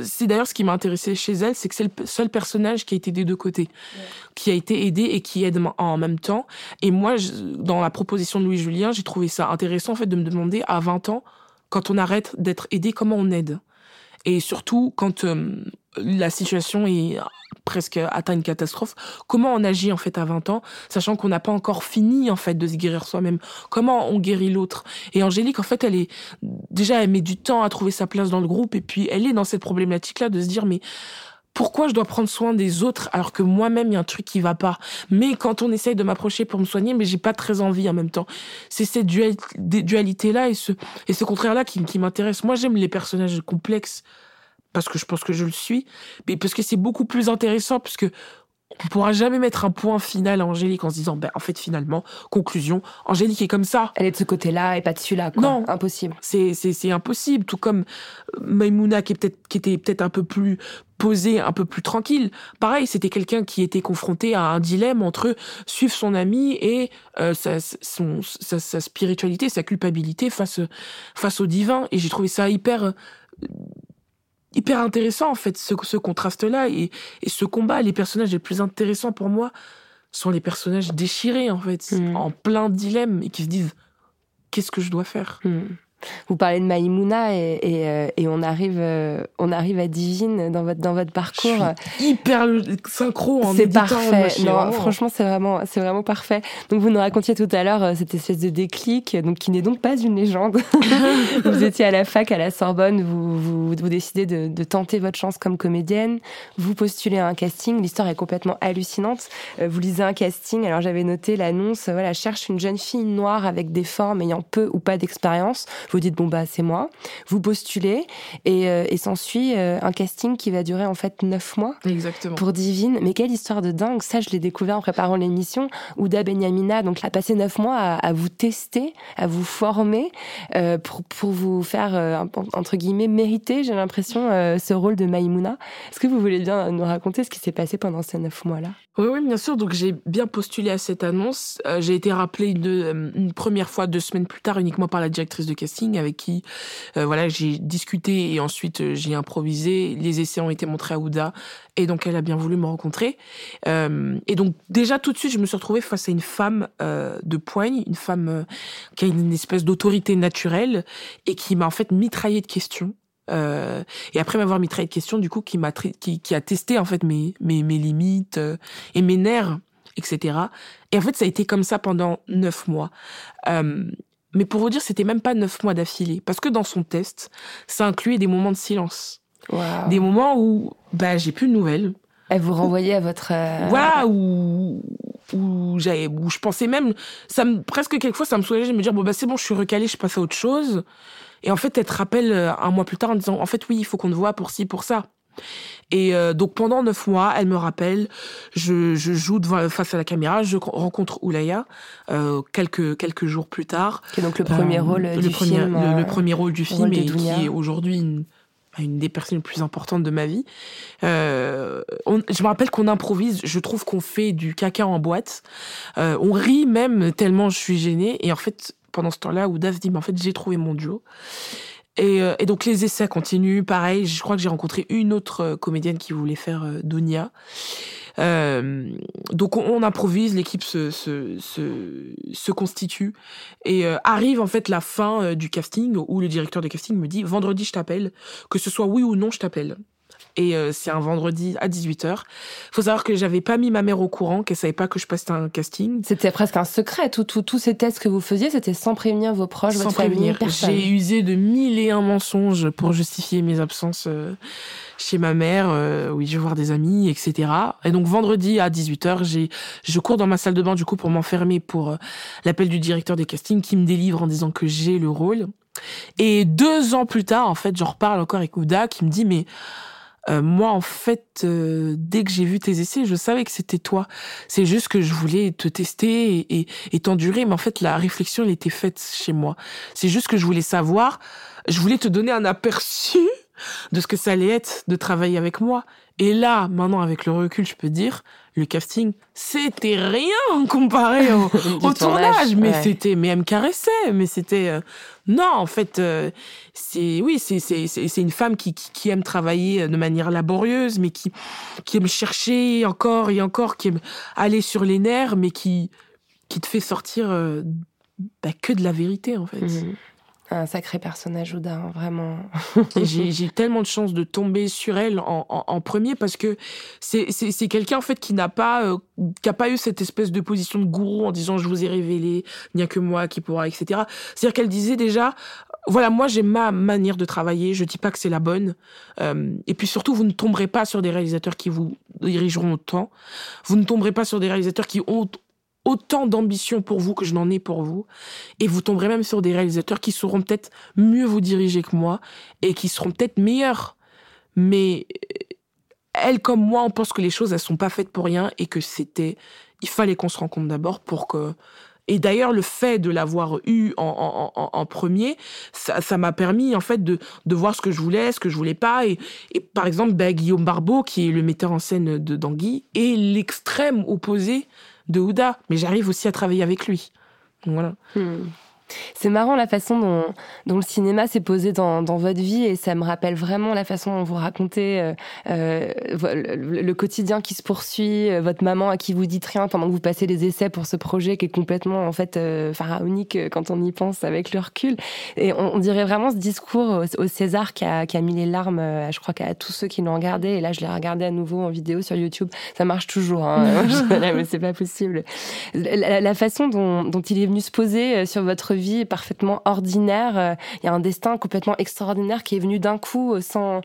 c'est d'ailleurs ce qui m'a intéressé chez elle, c'est que c'est le seul personnage qui a été des deux côtés, ouais. qui a été aidé et qui aide en même temps. Et moi, je, dans la proposition de Louis Julien, j'ai trouvé ça intéressant en fait de me demander à 20 ans, quand on arrête d'être aidé, comment on aide? Et surtout quand euh, la situation est presque atteint une catastrophe, comment on agit en fait à 20 ans, sachant qu'on n'a pas encore fini en fait de se guérir soi-même? Comment on guérit l'autre? Et Angélique en fait, elle est déjà elle met du temps à trouver sa place dans le groupe et puis elle est dans cette problématique là de se dire mais pourquoi je dois prendre soin des autres alors que moi-même il y a un truc qui va pas? Mais quand on essaye de m'approcher pour me soigner mais j'ai pas très envie en même temps. C'est cette dual dualité là et ce et contraire là qui, qui m'intéresse. Moi j'aime les personnages complexes parce que je pense que je le suis, mais parce que c'est beaucoup plus intéressant, parce que on pourra jamais mettre un point final à Angélique en se disant, ben, en fait, finalement, conclusion, Angélique est comme ça. Elle est de ce côté-là et pas de celui-là, quoi. Non. Impossible. C'est, c'est, c'est impossible. Tout comme Maïmouna, qui est peut-être, qui était peut-être un peu plus posée, un peu plus tranquille. Pareil, c'était quelqu'un qui était confronté à un dilemme entre suivre son ami et euh, sa, son, sa, sa spiritualité, sa culpabilité face, face au divin. Et j'ai trouvé ça hyper, hyper intéressant en fait ce, ce contraste là et, et ce combat les personnages les plus intéressants pour moi sont les personnages déchirés, en fait, Mm. en plein dilemme, et qui se disent qu'est-ce que je dois faire? Hmm. Vous parlez de Maïmouna et, et, euh, et on arrive euh, on arrive à Divine dans votre dans votre parcours. Je suis hyper synchro en C'est parfait. Non, vraiment- franchement, c'est vraiment, c'est vraiment parfait. Donc, vous nous racontiez tout à l'heure euh, cette espèce de déclic, donc qui n'est donc pas une légende. vous étiez à la fac à la Sorbonne, vous vous, vous décidez de, de tenter votre chance comme comédienne. Vous postulez à un casting. L'histoire est complètement hallucinante. Vous lisez un casting. Alors, j'avais noté l'annonce. Voilà, cherche une jeune fille noire avec des formes ayant peu ou pas d'expérience. Vous dites bon bah c'est moi. Vous postulez et, euh, et s'ensuit euh, un casting qui va durer en fait neuf mois Exactement. pour Divine. Mais quelle histoire de dingue Ça, je l'ai découvert en préparant l'émission. Ouda Benyamina, donc, a passé neuf mois à, à vous tester, à vous former euh, pour, pour vous faire, euh, entre guillemets, mériter, j'ai l'impression, euh, ce rôle de Maïmouna. Est-ce que vous voulez bien nous raconter ce qui s'est passé pendant ces neuf mois-là? Oui, oui, bien sûr. Donc j'ai bien postulé à cette annonce. Euh, j'ai été rappelée une, euh, une première fois deux semaines plus tard uniquement par la directrice de casting avec qui euh, voilà j'ai discuté et ensuite j'ai improvisé. Les essais ont été montrés à Ouda et donc elle a bien voulu me rencontrer. Et donc déjà tout de suite je me suis retrouvée face à une femme de poigne, une femme qui a une espèce d'autorité naturelle et qui m'a en fait mitraillé de questions. Euh, et après m'avoir mitraillé de questions, du coup, qui m'a qui, qui a testé en fait mes mes, mes limites euh, et mes nerfs, etc. Et en fait, ça a été comme ça pendant neuf mois. Euh, mais pour vous dire, c'était même pas neuf mois d'affilée, parce que dans son test, ça incluait des moments de silence, des moments où bah j'ai plus de nouvelles, Elle vous renvoyait à votre... voilà, où, où, j'avais, où je pensais même, ça me, presque quelquefois, ça me soulageait de me dire, bon, bah, c'est bon, je suis recalée, je passe à autre chose. Et en fait, elle te rappelle euh, un mois plus tard en disant, en fait, oui, il faut qu'on te voit pour ci, pour ça. Et euh, donc, pendant neuf mois, elle me rappelle, je, je joue devant, face à la caméra, je rencontre Oulaya, euh, quelques, quelques jours plus tard. Qui est donc le premier Euh, rôle le du premier, film. le, le premier rôle du film rôle et qui est aujourd'hui une, une des personnes les plus importantes de ma vie. On- je me rappelle qu'on improvise, je trouve qu'on fait du caca en boîte. On rit même tellement je suis gênée. Et en fait, pendant ce temps-là, Ouda se dit, mais en fait, j'ai trouvé mon duo. Et, euh, donc les essais continuent. Pareil, je crois que j'ai rencontré une autre euh, comédienne qui voulait faire euh, Dounia. Euh, donc on, improvise, l'équipe se, se, se, constitue et arrive en fait la fin du casting où le directeur de casting me dit vendredi je t'appelle, que ce soit oui ou non je t'appelle. Et euh, c'est un vendredi à 18h. Faut savoir que j'avais pas mis ma mère au courant, qu'elle savait pas que je passais un casting. C'était presque un secret. Tout- tout- Tous ces tests que vous faisiez, c'était sans prévenir vos proches, Sans votre famille, prévenir. personne. J'ai usé de mille et un mensonges pour justifier mes absences euh, chez ma mère. euh, oui, je vais voir des amis, etc. Et donc vendredi à 18h, j'ai, je cours dans ma salle de bain du coup pour m'enfermer pour euh, l'appel du directeur des castings qui me délivre en disant que j'ai le rôle. Et deux ans plus tard, en fait, j'en reparle encore avec Ouda qui me dit mais euh, moi, en fait, euh, dès que j'ai vu tes essais, je savais que c'était toi. C'est juste que je voulais te tester et, et, et t'endurer, mais en fait, la réflexion, elle était faite chez moi. C'est juste que je voulais savoir, je voulais te donner un aperçu de ce que ça allait être de travailler avec moi. Et là, maintenant, avec le recul, je peux dire, le casting, c'était rien comparé au, au tournage, mais ouais. c'était, mais elle me caressait, mais c'était, euh, non, en fait, euh, c'est, oui, c'est, c'est, une femme qui, qui, qui aime travailler de manière laborieuse, mais qui, qui aime chercher encore et encore, qui aime aller sur les nerfs, mais qui, qui te fait sortir euh, bah, que de la vérité, en fait. Mhm. Un sacré personnage, Ouda, hein, vraiment. J'ai tellement de chance de tomber sur elle en, en, en premier parce que c'est c'est c'est quelqu'un en fait qui n'a pas euh, qui a pas eu cette espèce de position de gourou en disant je vous ai révélé il n'y a que moi qui pourra etc c'est-à-dire qu'elle disait déjà voilà moi j'ai ma manière de travailler je dis pas que c'est la bonne Euh, et puis surtout vous ne tomberez pas sur des réalisateurs qui vous dirigeront autant vous ne tomberez pas sur des réalisateurs qui ont autant d'ambition pour vous que je n'en ai pour vous. Et vous tomberez même sur des réalisateurs qui sauront peut-être mieux vous diriger que moi et qui seront peut-être meilleurs. Mais euh, elle comme moi, on pense que les choses, elles sont pas faites pour rien et que c'était, il fallait qu'on se rende compte d'abord pour que, et d'ailleurs, le fait de l'avoir eu en, premier, ça m'a permis en fait de, de voir ce que je voulais, ce que je voulais pas. Et, par exemple, bah, Guillaume Barbeau, qui est le metteur en scène de Dangui, est l'extrême opposé de Ouda. Mais j'arrive aussi à travailler avec lui. Voilà. Hmm. C'est marrant la façon dont, dont le cinéma s'est posé dans, dans, votre vie et ça me rappelle vraiment la façon dont vous racontez euh, euh, le, le, quotidien qui se poursuit, euh, votre maman à qui vous dites rien pendant que vous passez les essais pour ce projet qui est complètement en fait euh, pharaonique quand on y pense avec le recul. Et on, on dirait vraiment ce discours au, au César qui a, qui a, mis les larmes, je crois qu'à tous ceux qui l'ont regardé. Et là, je l'ai regardé à nouveau en vidéo sur YouTube. Ça marche toujours, hein. mais c'est pas possible. La, la façon dont, dont, il est venu se poser sur votre vie parfaitement ordinaire. Euh, il y a un destin complètement extraordinaire qui est venu d'un coup, euh, sans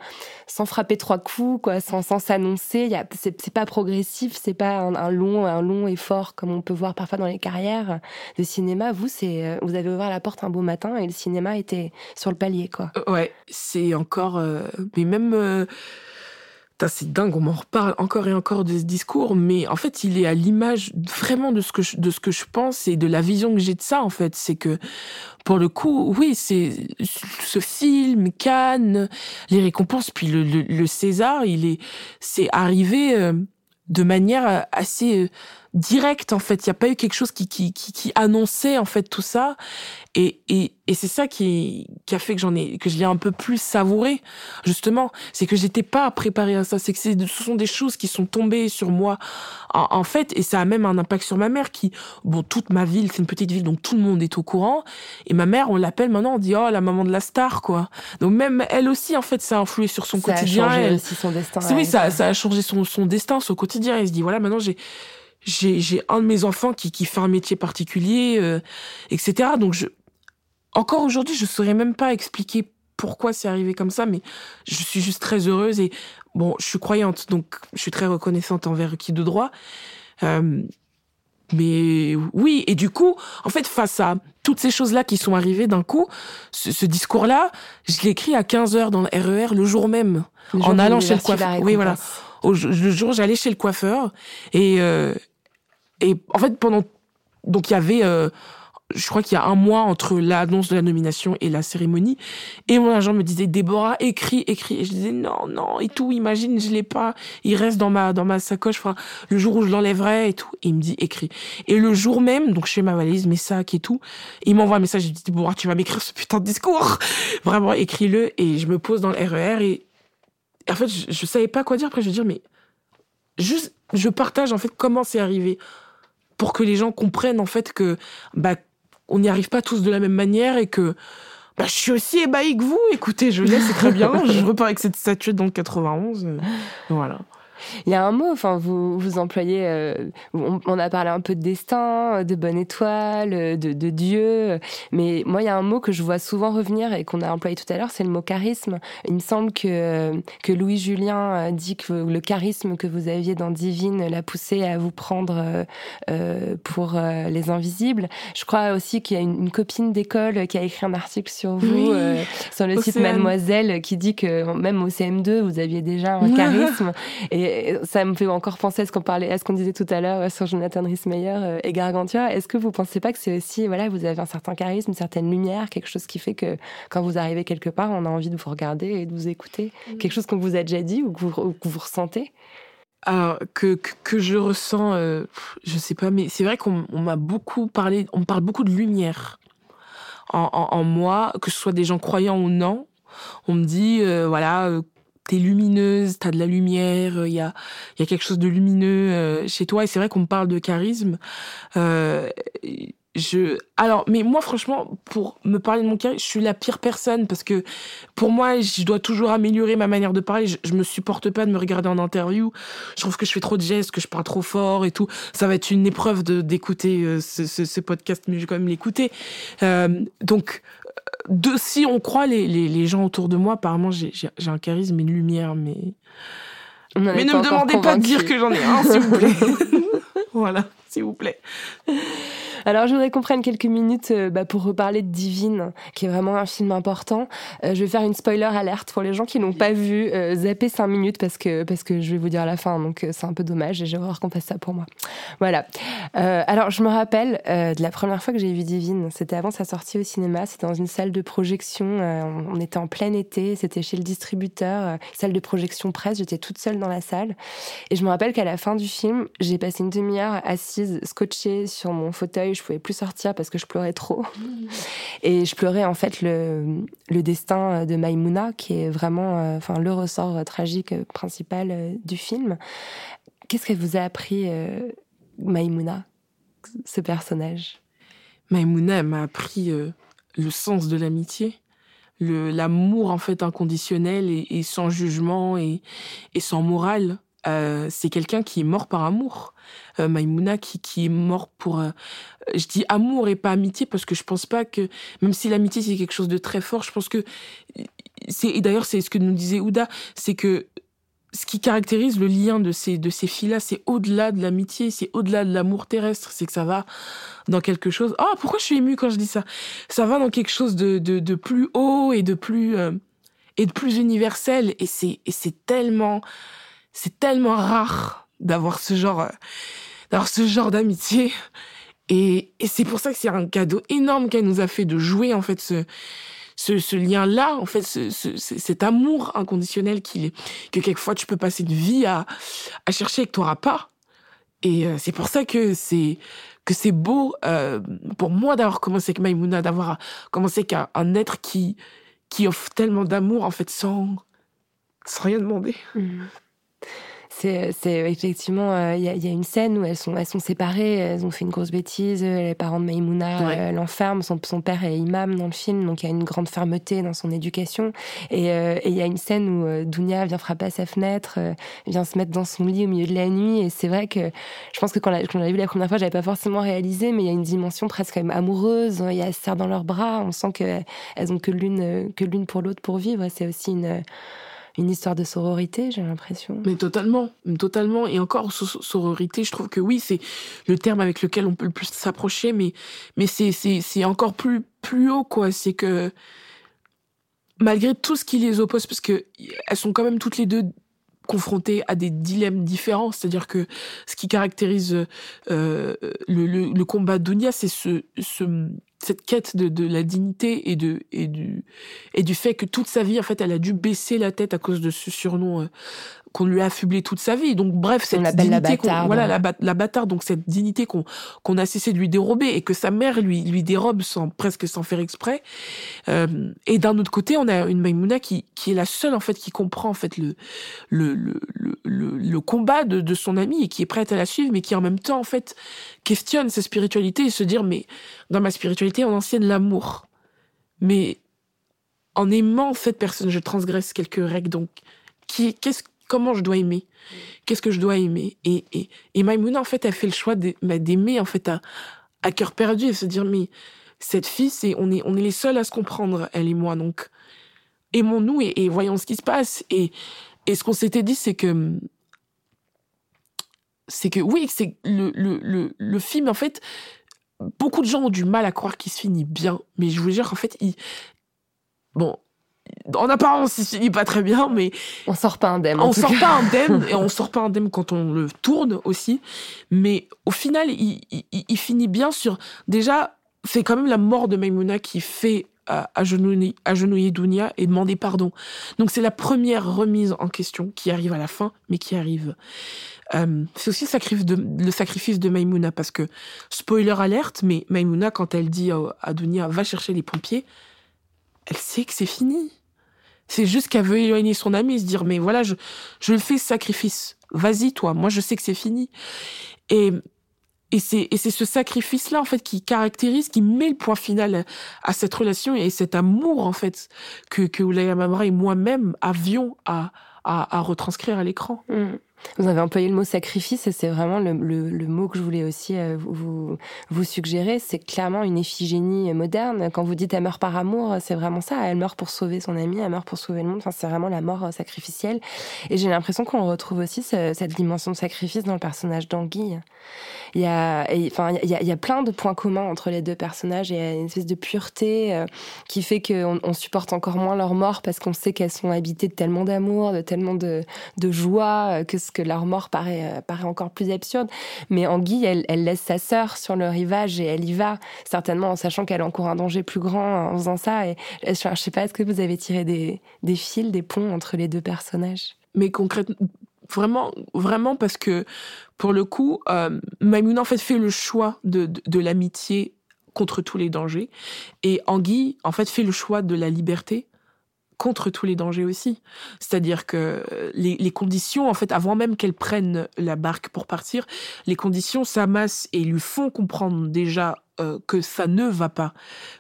sans frapper trois coups, quoi, sans sans s'annoncer. C'est pas progressif, c'est pas un, long un long effort comme on peut voir parfois dans les carrières de cinéma. Vous, c'est euh, vous avez ouvert la porte un beau matin et le cinéma était sur le palier, quoi. Ouais, c'est encore, euh, mais même. Euh c'est dingue, on m'en reparle encore et encore de ce discours, mais en fait, il est à l'image vraiment de ce que je, de ce que je pense et de la vision que j'ai de ça, en fait. C'est que, pour le coup, oui, c'est ce film, Cannes, les récompenses, puis le, le, le César, il est, c'est arrivé euh, de manière assez euh, direct en fait. Il n'y a pas eu quelque chose qui, qui, qui, qui, annonçait en fait tout ça. Et, et, et c'est ça qui, qui a fait que j'en ai, que je l'ai un peu plus savouré, justement. C'est que j'étais pas préparée à ça. C'est que ce sont des choses qui sont tombées sur moi, en, en, fait. Et ça a même un impact sur ma mère qui, bon, toute ma ville, c'est une petite ville, donc tout le monde est au courant. Et ma mère, on l'appelle maintenant, on dit, oh, la maman de la star, quoi. Donc même elle aussi, en fait, ça a influé sur son ça quotidien. A changé elle, aussi son destin. Oui, ça, ça a changé son, son destin, son quotidien. Elle se dit, voilà, maintenant j'ai, j'ai j'ai un de mes enfants qui qui fait un métier particulier euh, etc donc je encore aujourd'hui je saurais même pas expliquer pourquoi c'est arrivé comme ça mais je suis juste très heureuse et bon je suis croyante donc je suis très reconnaissante envers qui de droit. Euh, mais oui et du coup en fait face à toutes ces choses là qui sont arrivées d'un coup ce, ce discours là je l'ai écrit à 15 heures dans le RER le jour même le en allant chez le coiffeur. oui voilà. Au, le jour j'allais chez le coiffeur et euh, et en fait, pendant. Donc, il y avait. Euh, je crois qu'il y a un mois entre l'annonce de la nomination et la cérémonie. Et mon agent me disait, Déborah, écris, écris. Et je disais, non, non, et tout, imagine, je l'ai pas. Il reste dans ma, dans ma sacoche, enfin, le jour où je l'enlèverai et tout. Et il me dit, écris. Et le jour même, donc je fais ma valise, mes sacs et tout, il m'envoie un message, il me dit, Déborah, tu vas m'écrire ce putain de discours. Vraiment, écris-le. Et je me pose dans le RER et, et en fait, je, je savais pas quoi dire. Après, je veux dire, mais juste, je partage en fait comment c'est arrivé pour que les gens comprennent en fait que bah on n'y arrive pas tous de la même manière et que bah, je suis aussi ébahi que vous. Écoutez, je l'ai, c'est très bien. je repars avec cette statuette dans le 91. Voilà. Il y a un mot, enfin, vous, vous employez, euh, on, on, a parlé un peu de destin, de bonne étoile, de, de Dieu, mais moi, il y a un mot que je vois souvent revenir et qu'on a employé tout à l'heure, c'est le mot charisme. Il me semble que, que Louis Julien dit que le charisme que vous aviez dans Divine l'a poussé à vous prendre euh, pour euh, les invisibles. Je crois aussi qu'il y a une, une copine d'école qui a écrit un article sur vous, oui, sur le site Mademoiselle, qui dit que même au CM2, vous aviez déjà un charisme. et ça me fait encore penser à ce qu'on parlait, à ce qu'on disait tout à l'heure sur Jonathan Rhys-Meyer et Gargantua. Est-ce que vous pensez pas que c'est aussi, voilà, vous avez un certain charisme, une certaine lumière, quelque chose qui fait que quand vous arrivez quelque part, on a envie de vous regarder et de vous écouter, mmh. quelque chose qu'on vous a déjà dit ou que vous, ou que vous ressentez? Alors, que, que, que, je ressens, euh, je sais pas, mais c'est vrai qu'on m'a beaucoup parlé, on me parle beaucoup de lumière en, en, en, moi, que ce soit des gens croyants ou non. On me dit, euh, voilà, euh, t'es lumineuse, t'as de la lumière, il y a, y a quelque chose de lumineux euh, chez toi. Et c'est vrai qu'on parle de charisme. Euh, je, alors, mais moi, franchement, pour me parler de mon charisme, je suis la pire personne parce que pour moi, je dois toujours améliorer ma manière de parler. Je, je me supporte pas de me regarder en interview. Je trouve que je fais trop de gestes, que je parle trop fort et tout. Ça va être une épreuve de d'écouter euh, ce, ce, ce, podcast, mais je vais quand même l'écouter. Euh, donc, de, si on croit les, les, les gens autour de moi, apparemment, j'ai un charisme et une lumière, mais. Mais ne me demandez pas de dire que j'en ai un, s'il vous plaît. voilà, s'il vous plaît. Alors, je voudrais qu'on prenne quelques minutes euh, bah, pour reparler de Divine, qui est vraiment un film important. Euh, je vais faire une spoiler alerte pour les gens qui n'ont pas vu. Euh, zapper 5 minutes parce que, parce que je vais vous dire la fin, donc euh, c'est un peu dommage et j'ai horreur qu'on fasse ça pour moi. Voilà. Alors, je me rappelle de la première fois que j'ai vu Divine. C'était avant sa sortie au cinéma. C'était dans une salle de projection. On, on, était en plein été. C'était chez le distributeur, salle de projection presse. J'étais toute seule dans la salle. Et je me rappelle qu'à la fin du film, j'ai passé une demi-heure assise, scotchée sur mon fauteuil je pouvais plus sortir parce que je pleurais trop. Et je pleurais en fait le, le destin de Maïmouna, qui est vraiment euh, enfin, le ressort tragique principal euh, du film. Qu'est-ce qu'elle vous a appris, euh, Maïmouna, ce personnage? Maïmouna, elle m'a appris le sens de l'amitié l'amour en fait inconditionnel et, sans jugement et sans morale. Euh, c'est quelqu'un qui est mort par amour. Euh, Maïmouna qui, est mort pour... Euh, je dis amour et pas amitié parce que je pense pas que... Même si l'amitié c'est quelque chose de très fort, je pense que... c'est Et d'ailleurs c'est ce que nous disait Ouda, c'est que ce qui caractérise le lien de ces, de ces filles-là, c'est au-delà de l'amitié, c'est au-delà de l'amour terrestre, c'est que ça va dans quelque chose... Oh, pourquoi je suis émue quand je dis ça? Ça va dans quelque chose de, de, plus haut et de plus... et de plus universel. Et c'est tellement c'est tellement rare d'avoir ce genre, euh, d'avoir ce genre d'amitié. Et, c'est pour ça que c'est un cadeau énorme qu'elle nous a fait de jouer, en fait, ce, lien-là, en fait, ce, ce, cet amour inconditionnel qu'il est, que quelquefois tu peux passer une vie à, chercher et que tu n'auras pas. Et euh, c'est pour ça que c'est que c'est beau euh, pour moi d'avoir commencé avec Maïmouna, d'avoir commencé avec un, être qui qui offre tellement d'amour en fait sans sans rien demander. Mmh c'est, effectivement, il euh, y, a, y, a, une scène où elles sont, elles sont séparées, elles ont fait une grosse bêtise, les parents de Maïmouna ouais. euh, l'enferment, son, son, père est imam dans le film, donc il y a une grande fermeté dans son éducation. Et euh, il y a une scène où euh, Dounia vient frapper à sa fenêtre, vient se mettre dans son lit au milieu de la nuit, et c'est vrai que je pense que quand, on l'a vu la première fois, j'avais pas forcément réalisé, mais il y a une dimension presque quand même amoureuse, il y a elles se serrent dans leurs bras, on sent qu'elles ont que l'une, que l'une pour l'autre pour vivre, c'est aussi une une histoire de sororité, j'ai l'impression. Mais totalement, totalement. Et encore, sororité, je trouve que oui, c'est le terme avec lequel on peut le plus s'approcher, mais, mais c'est, encore plus, plus haut, quoi. C'est que, malgré tout ce qui les oppose, parce que elles sont quand même toutes les deux confrontées à des dilemmes différents. C'est-à-dire que ce qui caractérise euh, le, combat d'Unia, c'est ce, ce, cette quête de, la dignité et du et du fait que toute sa vie en fait elle a dû baisser la tête à cause de ce surnom euh, qu'on lui a affublé toute sa vie. Donc bref, cette dignité, la voilà la, la bâtarde, donc cette dignité qu'on qu'on a cessé de lui dérober et que sa mère lui lui dérobe sans presque sans faire exprès. Euh, et d'un autre côté, on a une Maïmouna qui qui est la seule en fait qui comprend en fait le le le le, le combat de, de son ami et qui est prête à la suivre, mais qui en même temps en fait questionne sa spiritualité et se dire mais dans ma spiritualité on enseigne l'amour, mais en aimant cette personne, je transgresse quelques règles. Donc, qui, qu'est-ce, comment je dois aimer? Qu'est-ce que je dois aimer? Et, et, et Maïmouna, en fait, elle fait le choix bah, d'aimer, en fait, à, cœur perdu et se dire, mais cette fille, c'est, on est, on est les seuls à se comprendre, elle et moi. Donc, aimons-nous et, et voyons ce qui se passe. Et, et ce qu'on s'était dit, c'est que, c'est que, oui, c'est le, le, le, le film, en fait, beaucoup de gens ont du mal à croire qu'il se finit bien. Mais je vous jure, en fait, il, bon, en apparence, il se finit pas très bien, mais on sort pas indemne. On sort cas. pas indemne et on sort pas indemne quand on le tourne aussi. Mais au final, il, il, il finit bien sur déjà. C'est quand même la mort de Maimouna qui fait euh, agenouiller, agenouiller Dounia et demander pardon. Donc c'est la première remise en question qui arrive à la fin, mais qui arrive. Euh, c'est aussi le sacrifice, de, le sacrifice de Maimouna parce que spoiler alerte, mais Maimouna quand elle dit à Dounia va chercher les pompiers, elle sait que c'est fini. C'est juste qu'elle veut éloigner son ami et se dire, mais voilà, je, je le fais ce sacrifice. Vas-y, toi. Moi, je sais que c'est fini. Et, et c'est, et c'est ce sacrifice-là, en fait, qui caractérise, qui met le point final à, cette relation et cet amour, en fait, que, que Oulaya Mamra et moi-même avions à, à, à retranscrire à l'écran. Mmh. Vous avez employé le mot sacrifice et c'est vraiment le, mot que je voulais aussi euh, vous, vous suggérer. C'est clairement une Iphigénie moderne. Quand vous dites elle meurt par amour, c'est vraiment ça. Elle meurt pour sauver son ami, elle meurt pour sauver le monde. Enfin, c'est vraiment la mort euh, sacrificielle. Et j'ai l'impression qu'on retrouve aussi ce, cette dimension de sacrifice dans le personnage d'Anguille. Il y a, enfin, il y a, plein de points communs entre les deux personnages. Il y a une espèce de pureté euh, qui fait qu'on on supporte encore moins leur mort parce qu'on sait qu'elles sont habitées de tellement d'amour, de tellement de, de joie que ce que leur mort paraît, euh, paraît encore plus absurde. Mais Anguille, elle, elle laisse sa sœur sur le rivage et elle y va, certainement en sachant qu'elle encourt un danger plus grand en faisant ça. Et je, je sais pas, est-ce que vous avez tiré des, des fils, des ponts entre les deux personnages? Mais concrètement, vraiment, vraiment parce que pour le coup, euh, Maimouna en fait fait le choix de, de, de l'amitié contre tous les dangers, et Anguille en fait fait le choix de la liberté contre tous les dangers aussi. C'est-à-dire que les, les, conditions, en fait, avant même qu'elle prenne la barque pour partir, les conditions s'amassent et lui font comprendre déjà euh, que ça ne va pas,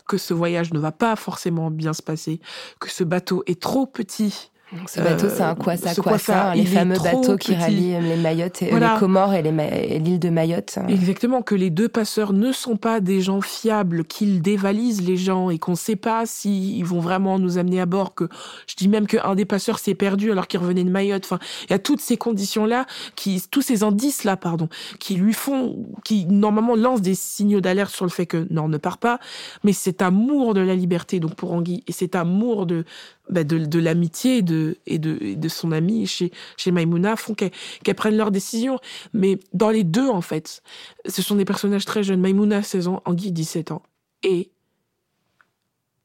que ce voyage ne va pas forcément bien se passer, que ce bateau est trop petit ce bateau, c'est un quoi ça, quoi ça, les fameux bateaux qui rallient les Mayotte, et, les Comores et l'île de Mayotte. Exactement, que les deux passeurs ne sont pas des gens fiables, qu'ils dévalisent les gens et qu'on ne sait pas s'ils vont vraiment nous amener à bord. Que je dis même qu'un des passeurs s'est perdu alors qu'il revenait de Mayotte. Enfin, il y a toutes ces conditions-là, qui, tous ces indices-là, pardon, qui lui font, qui normalement lancent des signaux d'alerte sur le fait que non, ne part pas. Mais cet amour de la liberté, donc pour Anguille, et cet amour de bah de, de l'amitié et et, de, de son ami chez, chez Maimouna font qu'elles qu prennent leurs décisions. Mais dans les deux, en fait, ce sont des personnages très jeunes. Maimouna, 16 ans, Anguille, 17 ans. Et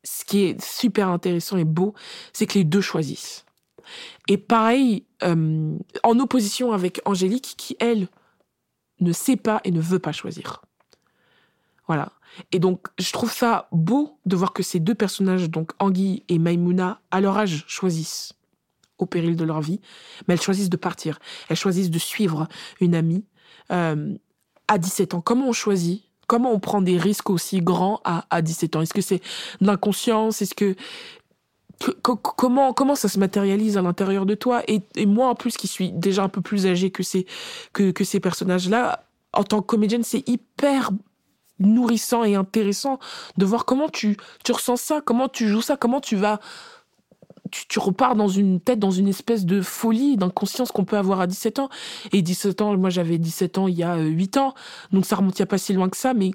ce qui est super intéressant et beau, c'est que les deux choisissent. Et pareil, euh, en opposition avec Angélique, qui, elle, ne sait pas et ne veut pas choisir. Voilà. Et donc, je trouve ça beau de voir que ces deux personnages, donc Anguille et Maimouna, à leur âge, choisissent, au péril de leur vie, mais elles choisissent de partir. Elles choisissent de suivre une amie euh, à 17 ans. Comment on choisit? Comment on prend des risques aussi grands à, à 17 ans? Est-ce que c'est l'inconscience? Est-ce que, comment comment ça se matérialise à l'intérieur de toi? Et, et, moi en plus qui suis déjà un peu plus âgée que ces que, que ces personnages là en tant que comédienne c'est hyper nourrissant et intéressant de voir comment tu, tu ressens ça, comment tu joues ça, comment tu vas tu, tu, repars dans une tête, dans une espèce de folie, d'inconscience qu'on peut avoir à 17 ans. Et 17 ans, moi j'avais 17 ans il y a 8 ans, donc ça remonte il n'y a pas si loin que ça, mais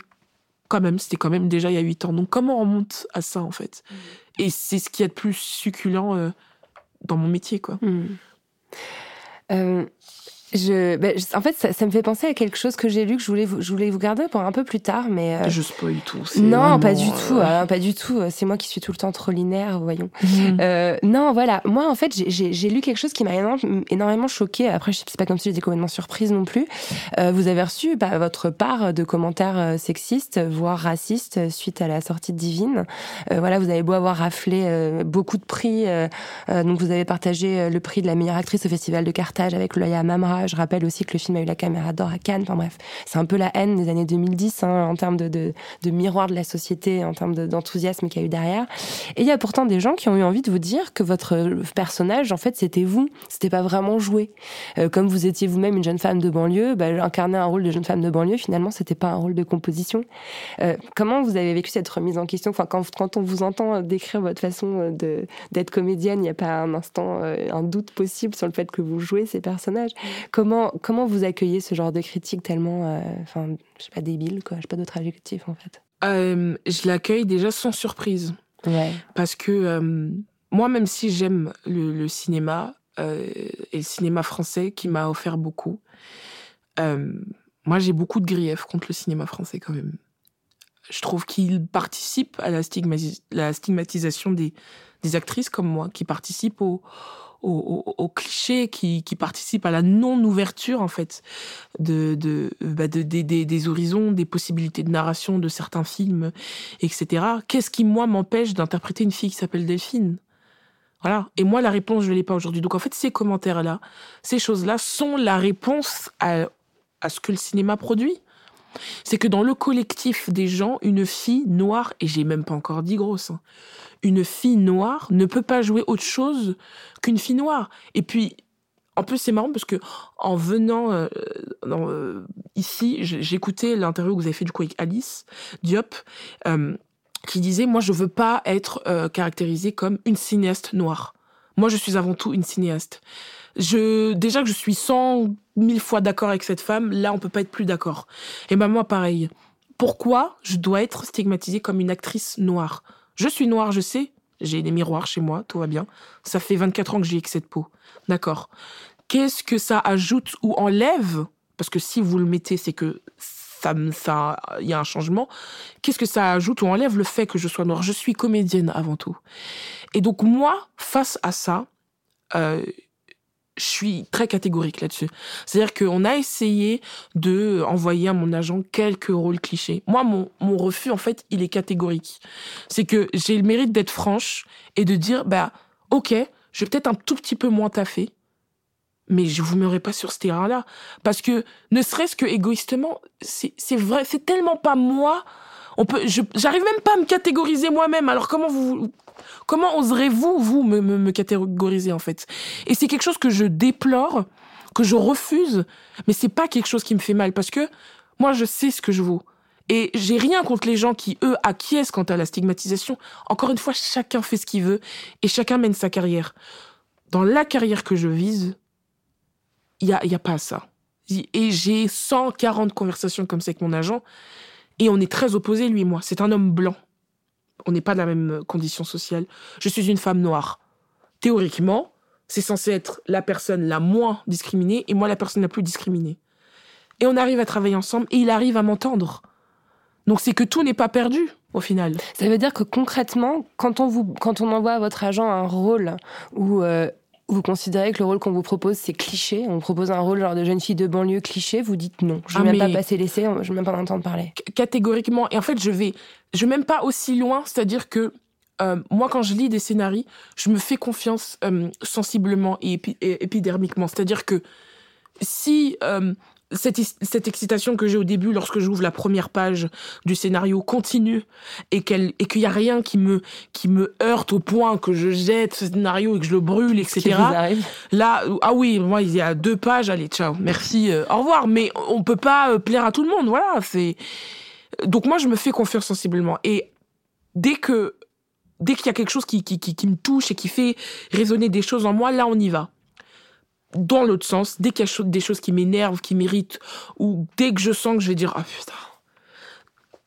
quand même, c'était quand même déjà il y a 8 ans. Donc comment on remonte à ça en fait? Mmh. Et c'est ce qui est de plus succulent euh, dans mon métier, quoi. Mmh. Euh, je, ben, en fait, ça, ça, me fait penser à quelque chose que j'ai lu que je voulais vous, je voulais vous garder pour un peu plus tard, mais euh... je spoil tout. Non, vraiment, pas du tout, euh... pas du tout. C'est moi qui suis tout le temps trop linéaire, voyons. Mmh. Euh, non, voilà. Moi, en fait, j'ai lu quelque chose qui m'a énormément, énormément choqué. Après, je sais pas comme si j'étais complètement surprise non plus. Euh, vous avez reçu bah, votre part de commentaires euh, sexistes, voire racistes, suite à la sortie de Divine. Euh, voilà, vous avez beau avoir raflé beaucoup de prix, donc vous avez partagé le prix de la meilleure actrice au Festival de Carthage avec Loya Mamra je rappelle aussi que le film a eu la caméra d'or à Cannes. Enfin bref, c'est un peu la haine des années 2010 hein, en termes de, miroir de la société, en termes d'enthousiasme qu'il y a eu derrière. Et il y a pourtant des gens qui ont eu envie de vous dire que votre personnage, en fait, c'était vous. C'était pas vraiment joué. Euh, comme vous étiez vous-même une jeune femme de banlieue, bah, incarner un rôle de jeune femme de banlieue, finalement, c'était pas un rôle de composition. Euh, comment vous avez vécu cette remise en question? Enfin, quand, quand on vous entend décrire votre façon d'être comédienne, il n'y a pas un instant, euh, un doute possible sur le fait que vous jouez ces personnages. Comment, comment vous accueillez ce genre de critique tellement, euh, enfin, je sais pas, débile, quoi. Je pas d'autre adjectif, en fait. Euh, je l'accueille déjà sans surprise. Ouais. Parce que euh, moi, même si j'aime le, le, cinéma et le cinéma français qui m'a offert beaucoup, moi, j'ai beaucoup de griefs contre le cinéma français quand même. Je trouve qu'il participe à la, stigmatis la stigmatisation des, des actrices comme moi, qui participent au, aux, clichés qui, participent à la non-ouverture en fait de, de, bah de, de, de, des horizons, des possibilités de narration de certains films, etc. Qu'est-ce qui moi m'empêche d'interpréter une fille qui s'appelle Delphine? Voilà. Et moi, la réponse, je l'ai pas aujourd'hui. Donc, en fait, ces commentaires-là, ces choses-là sont la réponse à, à ce que le cinéma produit. C'est que dans le collectif des gens, une fille noire, et j'ai même pas encore dit grosse, hein, une fille noire ne peut pas jouer autre chose qu'une fille noire. Et puis, en plus, c'est marrant parce que en venant euh, euh, ici, j'écoutais l'interview que vous avez fait du coup avec Alice Diop, euh, qui disait moi je veux pas être caractérisée comme une cinéaste noire. Moi, je suis avant tout une cinéaste. Je déjà que je suis cent mille fois d'accord avec cette femme, là on peut pas être plus d'accord. Et ben moi pareil. Pourquoi je dois être stigmatisée comme une actrice noire? Je suis noire, je sais, j'ai des miroirs chez moi, tout va bien. Ça fait 24 ans que j'ai de peau. D'accord. Qu'est-ce que ça ajoute ou enlève? Parce que si vous le mettez, c'est que ça, ça, il y a un changement. Qu'est-ce que ça ajoute ou enlève le fait que je sois noire? Je suis comédienne avant tout. Et donc moi, face à ça, euh, je suis très catégorique là-dessus. C'est-à-dire qu'on a essayé de envoyer à mon agent quelques rôles clichés. Moi, mon, mon refus, en fait, il est catégorique. C'est que j'ai le mérite d'être franche et de dire, bah, ok, je vais peut-être un tout petit peu moins taffer, mais je vous meurerai pas sur ce terrain-là. Parce que, ne serait-ce que égoïstement, c'est vrai, c'est tellement pas moi. On peut, j'arrive même pas à me catégoriser moi-même. Alors comment vous, comment oserez-vous, vous, me, me, me catégoriser, en fait? Et c'est quelque chose que je déplore, que je refuse, mais c'est pas quelque chose qui me fait mal parce que moi, je sais ce que je vaux. Et j'ai rien contre les gens qui, eux, acquiescent quant à la stigmatisation. Encore une fois, chacun fait ce qu'il veut et chacun mène sa carrière. Dans la carrière que je vise, il y a, y a pas ça. Et j'ai 140 conversations comme ça avec mon agent et on est très opposés, lui et moi. C'est un homme blanc. On n'est pas de la même condition sociale. Je suis une femme noire. Théoriquement, c'est censé être la personne la moins discriminée et moi la personne la plus discriminée. Et on arrive à travailler ensemble et il arrive à m'entendre. Donc c'est que tout n'est pas perdu au final. Ça veut dire que concrètement, quand on, vous, quand on envoie à votre agent un rôle où euh, vous considérez que le rôle qu'on vous propose, c'est cliché, on propose un rôle genre de jeune fille de banlieue cliché, vous dites non. Je ne Ah, veux même pas passer l'essai, je ne veux même pas en entendre parler. Catégoriquement. Et en fait, je vais, je vais même pas aussi loin, c'est-à-dire que euh, moi, quand je lis des scénarios, je me fais confiance euh, sensiblement et, épi- et épidermiquement. C'est-à-dire que si euh, cette, cette excitation que j'ai au début, lorsque j'ouvre la première page du scénario, continue et qu'elle et qu'il y a rien qui me qui me heurte au point que je jette ce scénario et que je le brûle, etc. Là, ah oui, moi, il y a deux pages, allez, ciao, merci, euh, au revoir. Mais on peut pas euh, plaire à tout le monde, voilà. C'est donc moi, je me fais confiance sensiblement. Et dès que dès qu'il y a quelque chose qui, qui, qui, qui me touche et qui fait résonner des choses en moi, là, on y va. Dans l'autre sens, dès qu'il y a des choses qui m'énervent, qui m'irritent, ou dès que je sens que je vais dire, ah putain,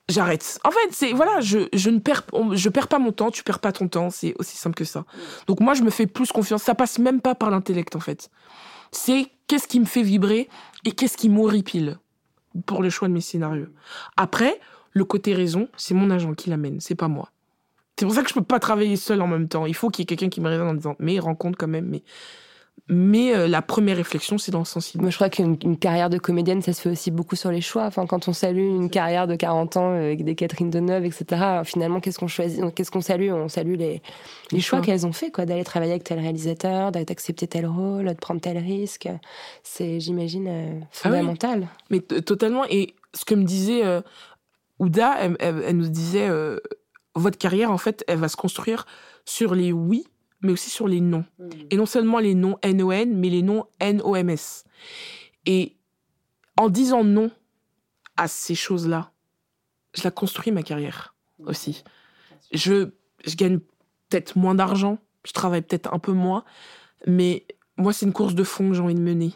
j'arrête. En fait, c'est voilà, je, je ne perds, je perds pas mon temps, tu perds pas ton temps, c'est aussi simple que ça. Donc moi, je me fais plus confiance. Ça passe même pas par l'intellect, en fait. C'est qu'est-ce qui me fait vibrer et qu'est-ce qui m'horripile pour le choix de mes scénarios. Après, le côté raison, c'est mon agent qui l'amène, c'est pas moi. C'est pour ça que je peux pas travailler seul en même temps. Il faut qu'il y ait quelqu'un qui me raisonne en disant, mais rencontre quand même, mais. Mais euh, la première réflexion, c'est dans le sensible. Moi, je crois qu'une une carrière de comédienne, ça se fait aussi beaucoup sur les choix. Enfin, quand on salue une carrière de 40 ans euh, avec des Catherine Deneuve, etc., finalement, qu'est-ce qu'on choisit Qu'est-ce qu'on salue? On salue les, les choix choix. qu'elles ont fait, quoi, d'aller travailler avec tel réalisateur, d'accepter tel rôle, de prendre tel risque. C'est, j'imagine, euh, fondamental. Mais totalement. Et ce que me disait euh, Ouda, elle, elle- elle nous disait, votre carrière, en fait, elle va se construire sur les oui, mais aussi sur les non. Et non seulement les noms N-O-N, mais les noms N-O-M-S. Et en disant non à ces choses-là, je la construis, ma carrière, aussi. Je, je gagne peut-être moins d'argent, je travaille peut-être un peu moins, mais moi, c'est une course de fond que j'ai envie de mener.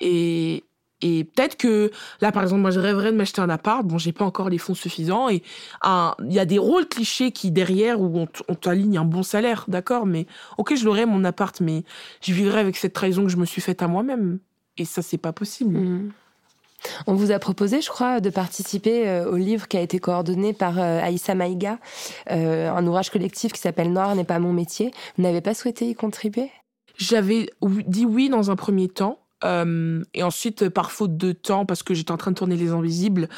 Et, et peut-être que là, par exemple, moi, je rêverais de m'acheter un appart. Bon, j'ai pas encore les fonds suffisants. Et il y a des rôles clichés qui derrière où on, t'aligne un bon salaire, d'accord. Mais ok, je l'aurais mon appart, mais je vivrais avec cette trahison que je me suis faite à moi-même. Et ça, c'est pas possible. Mhm. On vous a proposé, je crois, de participer euh, au livre qui a été coordonné par euh, Aïssa Maïga, euh, un ouvrage collectif qui s'appelle Noir n'est pas mon métier. Vous n'avez pas souhaité y contribuer? J'avais dit oui dans un premier temps. Euh, et ensuite, par faute de temps, parce que j'étais en train de tourner Les Invisibles,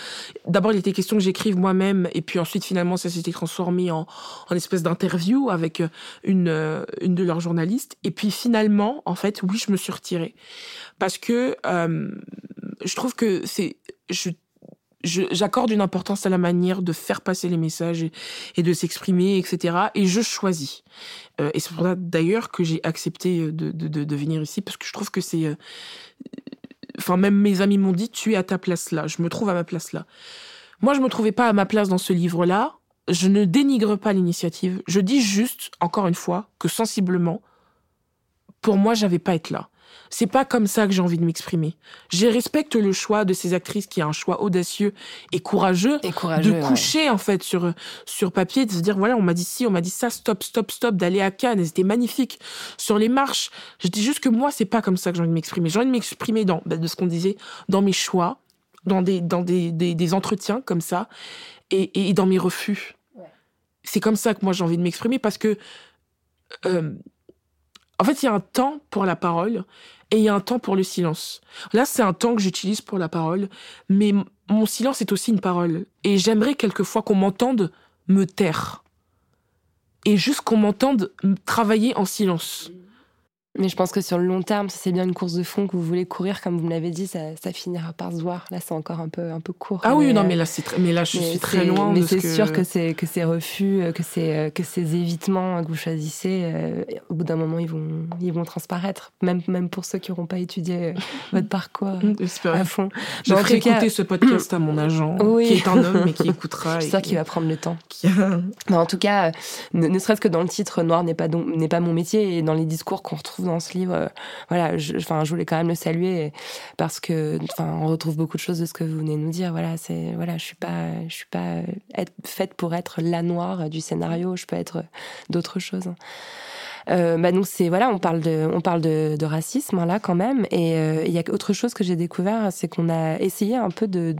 d'abord il était question que j'écrive moi-même, et puis ensuite finalement ça s'était transformé en, en espèce d'interview avec euh, une, euh, une de leurs journalistes. Et puis finalement, en fait, oui, je me suis retirée. Parce que je trouve que c'est... j'accorde une importance à la manière de faire passer les messages et, de s'exprimer, etc. Et je choisis. Euh, et c'est pour ça d'ailleurs que j'ai accepté euh, de, venir ici, parce que je trouve que c'est... euh, Enfin, même mes amis m'ont dit, tu es à ta place là, je me trouve à ma place là. Moi, je me trouvais pas à ma place dans ce livre-là. Je ne dénigre pas l'initiative. Je dis juste, encore une fois, que sensiblement, pour moi, j'avais pas être là. C'est pas comme ça que j'ai envie de m'exprimer. Je respecte le choix de ces actrices qui a un choix audacieux et courageux Et courageux. de ouais. coucher en fait sur sur papier de se dire voilà on m'a dit ci on m'a dit ça stop stop stop d'aller à Cannes et c'était magnifique sur les marches je dis juste que moi c'est pas comme ça que j'ai envie de m'exprimer j'ai envie de m'exprimer dans bah, de ce qu'on disait dans mes choix dans des dans des, des, des entretiens comme ça et, et dans mes refus c'est comme ça que moi j'ai envie de m'exprimer parce que euh, En fait, il y a un temps pour la parole et il y a un temps pour le silence. Là, c'est un temps que j'utilise pour la parole, mais mon silence est aussi une parole. Et j'aimerais quelquefois qu'on m'entende me taire. Et juste qu'on m'entende travailler en silence. Mais je pense que sur le long terme, si c'est bien une course de fond que vous voulez courir, comme vous me l'avez dit, ça, ça, finira par se voir. Là, c'est encore un peu, un peu court. Ah oui, non, mais là, mais là, je suis très loin. Mais c'est sûr que que ces refus, euh, que ces euh, que ces évitements que vous choisissez, euh, au bout d'un moment, ils vont ils vont transparaître. Même même pour ceux qui n'auront pas étudié votre parcours à fond. Je ferai écouter ce podcast à mon agent, qui est un homme mais qui écoutera. C'est ça qui va prendre le temps. en tout cas, ne, ne serait-ce que dans le titre, noir n'est pas n'est pas mon métier et dans les discours qu'on retrouve dans ce livre, euh, voilà, je, je voulais quand même le saluer parce que, on retrouve beaucoup de choses de ce que vous venez de nous dire. Voilà, c'est, voilà, je suis pas, je suis pas être, faite pour être la noire du scénario. Je peux être d'autres choses. Euh, bah donc c'est voilà, on parle de, on parle de, de racisme hein, là quand même. Et euh, il y a autre chose que j'ai découvert, c'est qu'on a essayé un peu de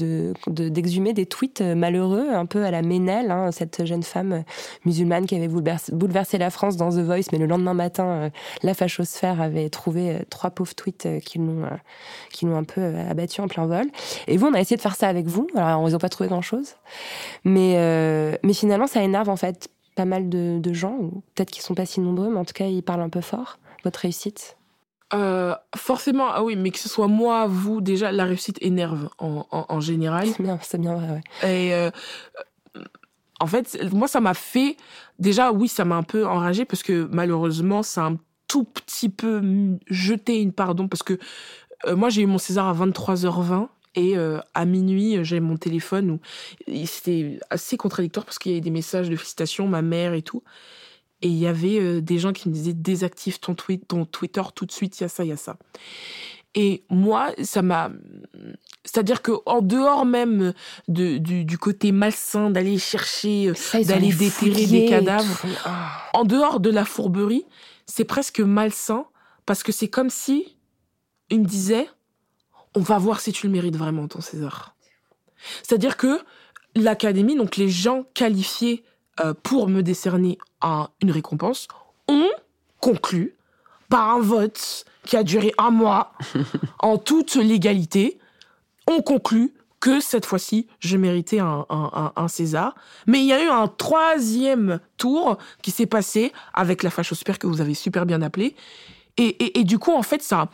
d'exhumer de, des tweets malheureux, un peu à la Ménel, hein, cette jeune femme musulmane qui avait bouleversé, la France dans The Voice, mais le lendemain matin, euh, la fachosphère avait trouvé euh, trois pauvres tweets qui l'ont qui l'ont un peu abattu en plein vol. Et vous, on a essayé de faire ça avec vous. Alors, on n'a pas trouvé grand chose, mais mais finalement, ça énerve en fait pas mal de, gens, peut-être qu'ils sont pas si nombreux, mais en tout cas, ils parlent un peu fort. Votre réussite euh, forcément, ah oui, mais que ce soit moi, vous, déjà, la réussite énerve en, en, général. C'est bien, c'est bien vrai, ouais. Et euh, en fait, moi, ça m'a fait. Déjà, oui, ça m'a un peu enragé parce que malheureusement, ça a un tout petit peu jeté une pardon parce que euh, moi, j'ai eu mon César à 23h20 et euh, à minuit, j'ai mon téléphone où c'était assez contradictoire parce qu'il y avait des messages de félicitations, ma mère et tout. Et il y avait euh, des gens qui me disaient désactive ton, tweet, ton Twitter tout de suite, il y a ça, il y a ça. Et moi, ça m'a. C'est-à-dire que en dehors même de, du, côté malsain d'aller chercher, d'aller déterrer des cadavres, en dehors de la fourberie, c'est presque malsain parce que c'est comme si il me disait on va voir si tu le mérites vraiment, ton César. C'est-à-dire que l'académie, donc les gens qualifiés euh, pour me décerner une récompense, ont conclu par un vote qui a duré un mois, en toute légalité, ont conclu que cette fois-ci, je méritais un, César. Mais il y a eu un troisième tour qui s'est passé avec la fachosphère que vous avez super bien appelée. et, du coup, en fait, ça,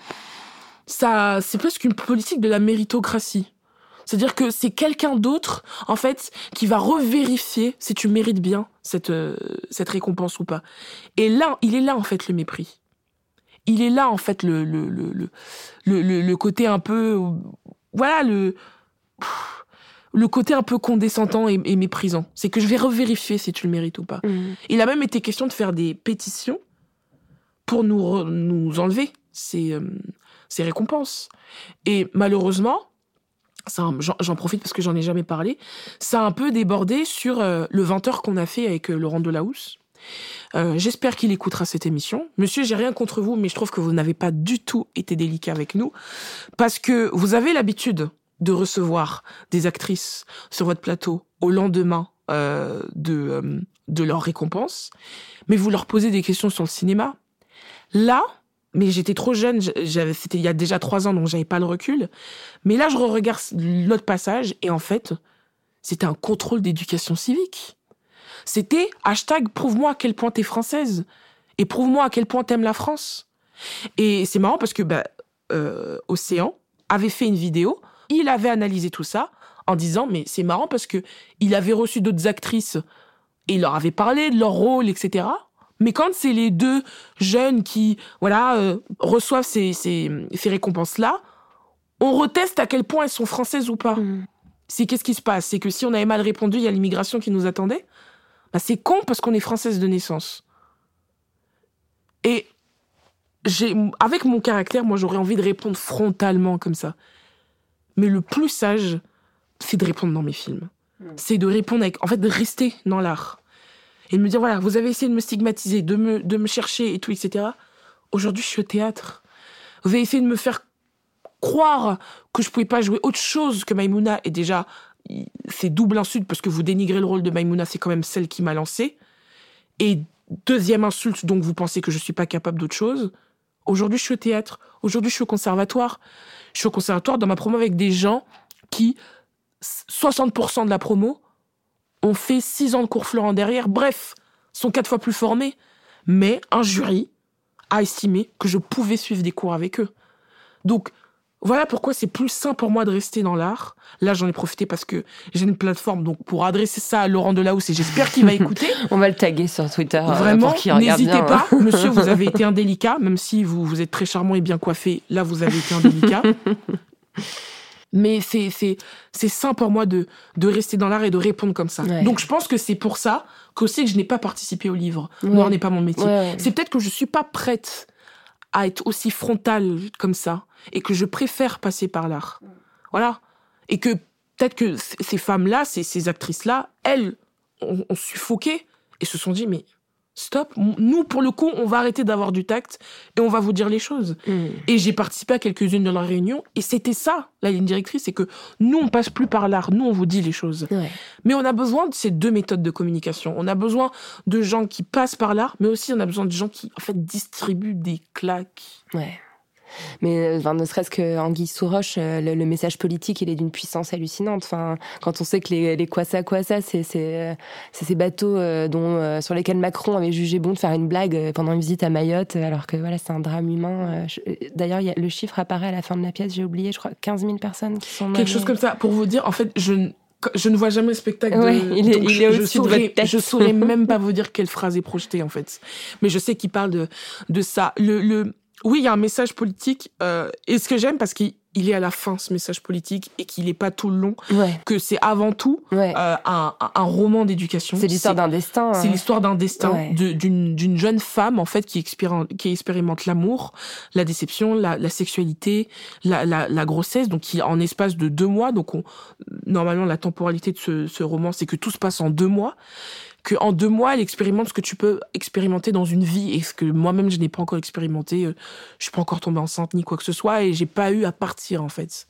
ça, c'est presque une politique de la méritocratie. C'est-à-dire que c'est quelqu'un d'autre, en fait, qui va revérifier si tu mérites bien cette, euh, cette récompense ou pas. Et là, il est là, en fait, le mépris. Il est là, en fait, le, le, le, le, le, côté un peu, voilà, le, le côté un peu condescendant et, méprisant. C'est que je vais revérifier si tu le mérites ou pas. Mmh. Il a même été question de faire des pétitions pour nous, nous enlever ces, euh, ces récompenses. Et malheureusement, j'en profite parce que j'en ai jamais parlé, ça a un peu débordé sur euh, le 20h qu'on a fait avec euh, Laurent Delahousse. Euh, J'espère qu'il écoutera cette émission. Monsieur, j'ai rien contre vous, mais je trouve que vous n'avez pas du tout été délicat avec nous, parce que vous avez l'habitude de recevoir des actrices sur votre plateau au lendemain de, de leur récompense, mais vous leur posez des questions sur le cinéma. Là, mais j'étais trop jeune, j'avais, c'était il y a déjà trois ans, donc j'avais pas le recul. Mais là, je regarde l'autre passage, et en fait, c'était un contrôle d'éducation civique. C'était hashtag prouve-moi à quel point t'es française, et prouve-moi à quel point t'aimes la France. Et c'est marrant parce que bah, euh, Océan avait fait une vidéo, il avait analysé tout ça en disant mais c'est marrant parce que il avait reçu d'autres actrices et il leur avait parlé de leur rôle, etc. Mais quand c'est les deux jeunes qui, voilà, euh, reçoivent ces, ces, ces récompenses-là, on reteste à quel point elles sont françaises ou pas. Mm. C'est qu'est-ce qui se passe? C'est que si on avait mal répondu, il y a l'immigration qui nous attendait? Bah, c'est con parce qu'on est française de naissance. Et j'ai, avec mon caractère, moi, j'aurais envie de répondre frontalement comme ça. Mais le plus sage, c'est de répondre dans mes films. Mm. C'est de répondre avec, en fait, de rester dans l'art et de me dire voilà, vous avez essayé de me stigmatiser, de me, de me chercher et tout, etc. Aujourd'hui, je suis au théâtre. Vous avez essayé de me faire croire que je pouvais pas jouer autre chose que Maimouna et déjà c'est double insulte parce que vous dénigrez le rôle de Maimouna, c'est quand même celle qui m'a lancé et deuxième insulte, donc vous pensez que je suis pas capable d'autre chose. Aujourd'hui, je suis au théâtre. Aujourd'hui, je suis au conservatoire. Je suis au conservatoire dans ma promo avec des gens qui, 60% de la promo, ont fait 6 ans de cours Florent derrière. Bref, sont quatre fois plus formés. Mais un jury a estimé que je pouvais suivre des cours avec eux. Donc, voilà pourquoi c'est plus sain pour moi de rester dans l'art. Là, j'en ai profité parce que j'ai une plateforme donc pour adresser ça à Laurent Delahousse et j'espère qu'il va écouter. On va le taguer sur Twitter. euh, Vraiment, n'hésitez pas. hein. Monsieur, vous avez été indélicat, même si vous, vous êtes très charmant et bien coiffé. Là, vous avez été indélicat. Mais c'est, c'est, c'est sain pour moi de, de rester dans l'art et de répondre comme ça. Ouais. Donc, je pense que c'est pour ça qu'aussi que je n'ai pas participé au livre. Ouais. Noir n'est pas mon métier. Ouais. C'est peut-être que je suis pas prête à être aussi frontale comme ça et que je préfère passer par l'art. Voilà. Et que peut-être que ces femmes-là, ces, ces actrices-là, elles ont, ont suffoqué et se sont dit, mais stop, nous, pour le coup, on va arrêter d'avoir du tact et on va vous dire les choses. Mm. Et j'ai participé à quelques-unes de leurs réunions et c'était ça, la ligne directrice, c'est que nous, on passe plus par l'art, nous, on vous dit les choses. Ouais. Mais on a besoin de ces deux méthodes de communication. On a besoin de gens qui passent par l'art, mais aussi on a besoin de gens qui, en fait, distribuent des claques. Ouais. Mais euh, enfin, ne serait-ce que Anguille sous roche, euh, le, le message politique, il est d'une puissance hallucinante. Enfin, quand on sait que les, les Kwassa Kwassa, c'est c'est euh, ces bateaux dont sur lesquels Macron avait jugé bon de faire une blague pendant une visite à Mayotte, alors que voilà, c'est un drame humain. D'ailleurs, le chiffre apparaît à la fin de la pièce, j'ai oublié, je crois 15 000 personnes qui sont Quelque chose comme ça. Pour vous dire, en fait, je, ne- je ne vois jamais le spectacle. de- il est- donc il je, est je au-dessus de saurais- votre tête. Je saurais même pas vous dire quelle phrase est projetée, en fait. Mais je sais qu'il parle de, de ça. Le, le, oui, il y a un message politique. euh, et ce que j'aime, parce qu'il il est à la fin, ce message politique, et qu'il n'est pas tout le long, Ouais, que c'est avant tout ouais. euh, un, un- roman d'éducation. c'est l'histoire d'un destin. C'est hein. l'histoire d'un destin, Ouais. d'une jeune femme en fait qui, expéri- qui expérimente l'amour, la déception, la, la sexualité, la, la, la grossesse, donc qui en espace de deux mois. Donc on, normalement la temporalité de ce, ce roman, c'est que tout se passe en deux mois. Que en deux mois, elle expérimente ce que tu peux expérimenter dans une vie et ce que moi-même je n'ai pas encore expérimenté. Euh, Je suis pas encore tombée enceinte ni quoi que ce soit et j'ai pas eu à partir en fait.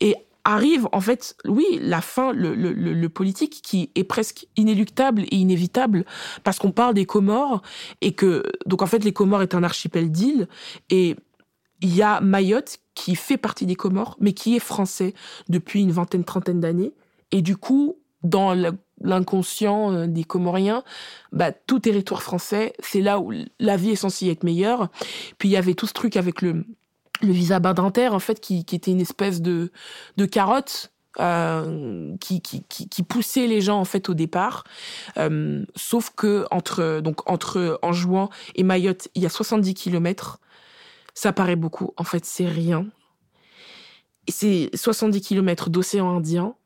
Et arrive en fait, oui, la fin, le, le, politique qui est presque inéluctable et inévitable parce qu'on parle des Comores et que donc en fait les Comores est un archipel d'îles et il y a Mayotte qui fait partie des Comores mais qui est français depuis une vingtaine trentaine d'années et du coup dans l'inconscient euh, des Comoriens, bah, tout territoire français, c'est là où la vie est censée être meilleure. Puis il y avait tout ce truc avec le, visa badinter, en fait, qui, était une espèce de, de carotte euh, qui, poussait les gens en fait au départ. Euh, sauf que entre donc entre Anjouan et Mayotte, il y a 70 kilomètres. Ça paraît beaucoup. En fait, c'est rien. C'est 70 kilomètres d'océan Indien.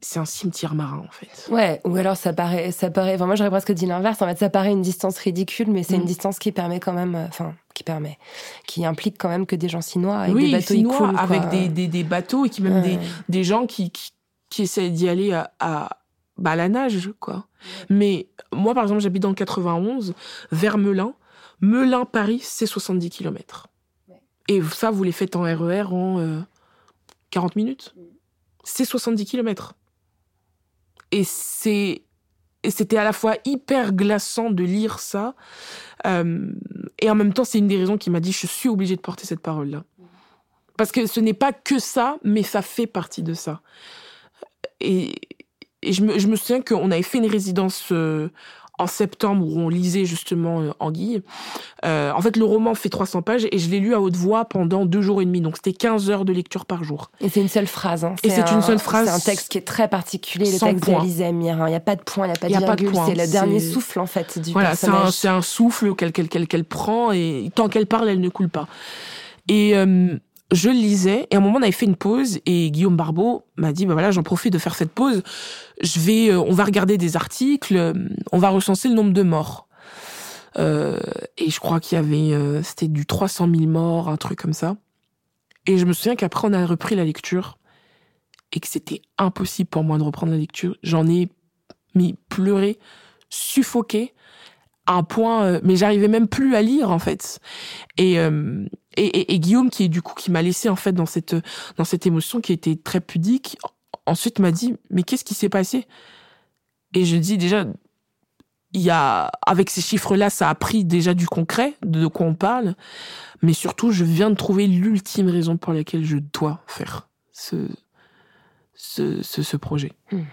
C'est un cimetière marin en fait. Ouais, ou alors ça paraît, ça paraît. Enfin, moi j'aurais presque dit l'inverse. En fait, ça paraît une distance ridicule, mais c'est Mm. une distance qui permet quand même, euh, enfin, qui permet, qui implique quand même que des gens s'y noient avec oui, des bateaux ils coulent, avec des, des, des bateaux et qui même des, Ouais. des gens qui, qui, qui essaient d'y aller à, à, bah, à la nage, quoi. Mais moi, par exemple, j'habite dans le 91, vers Melun. Melun-Paris, c'est 70 km. Et ça, vous les faites en RER en euh, 40 minutes. C'est 70 km. Et c'est c'était à la fois hyper glaçant de lire ça euh, et en même temps c'est une des raisons qui m'a dit je suis obligée de porter cette parole là parce que ce n'est pas que ça mais ça fait partie de ça. Et, et je, me, je me souviens qu'on avait fait une résidence euh, en septembre où on lisait justement euh, Anguille. Euh, en fait, le roman fait 300 pages et je l'ai lu à haute voix pendant deux jours et demi. Donc, c'était 15 heures de lecture par jour. Et c'est une seule phrase. Hein. Et c'est un- une seule phrase C'est un texte qui est très particulier, le texte d'Alizé Amir. hein. Il n'y a pas de point, il n'y a pas y de a de virgule. point. C'est le dernier souffle, en fait, du Voilà, c'est un, personnage. c'est un souffle qu'elle qu'elle qu'elle qu'elle prend et tant qu'elle parle, elle ne coule pas. Et euh, je lisais et à un moment on avait fait une pause et Guillaume Barbeau m'a dit bah voilà j'en profite de faire cette pause. Je vais, euh, on va regarder des articles, euh, on va recenser le nombre de morts. Euh, et je crois qu'il y avait, c'était du 300 000 morts, un truc comme ça. Et je me souviens qu'après on a repris la lecture et que c'était impossible pour moi de reprendre la lecture. J'en ai mis pleuré, suffoqué à un point, mais j'arrivais même plus à lire en fait. Et, et, Guillaume qui est du coup qui m'a laissé en fait dans cette dans cette émotion qui était très pudique, ensuite m'a dit mais qu'est-ce qui s'est passé? Et je dis déjà il y a, avec ces chiffres-là, ça a pris déjà du concret, de quoi on parle. Mais surtout, je viens de trouver l'ultime raison pour laquelle je dois faire ce, ce, ce, projet. Hmm.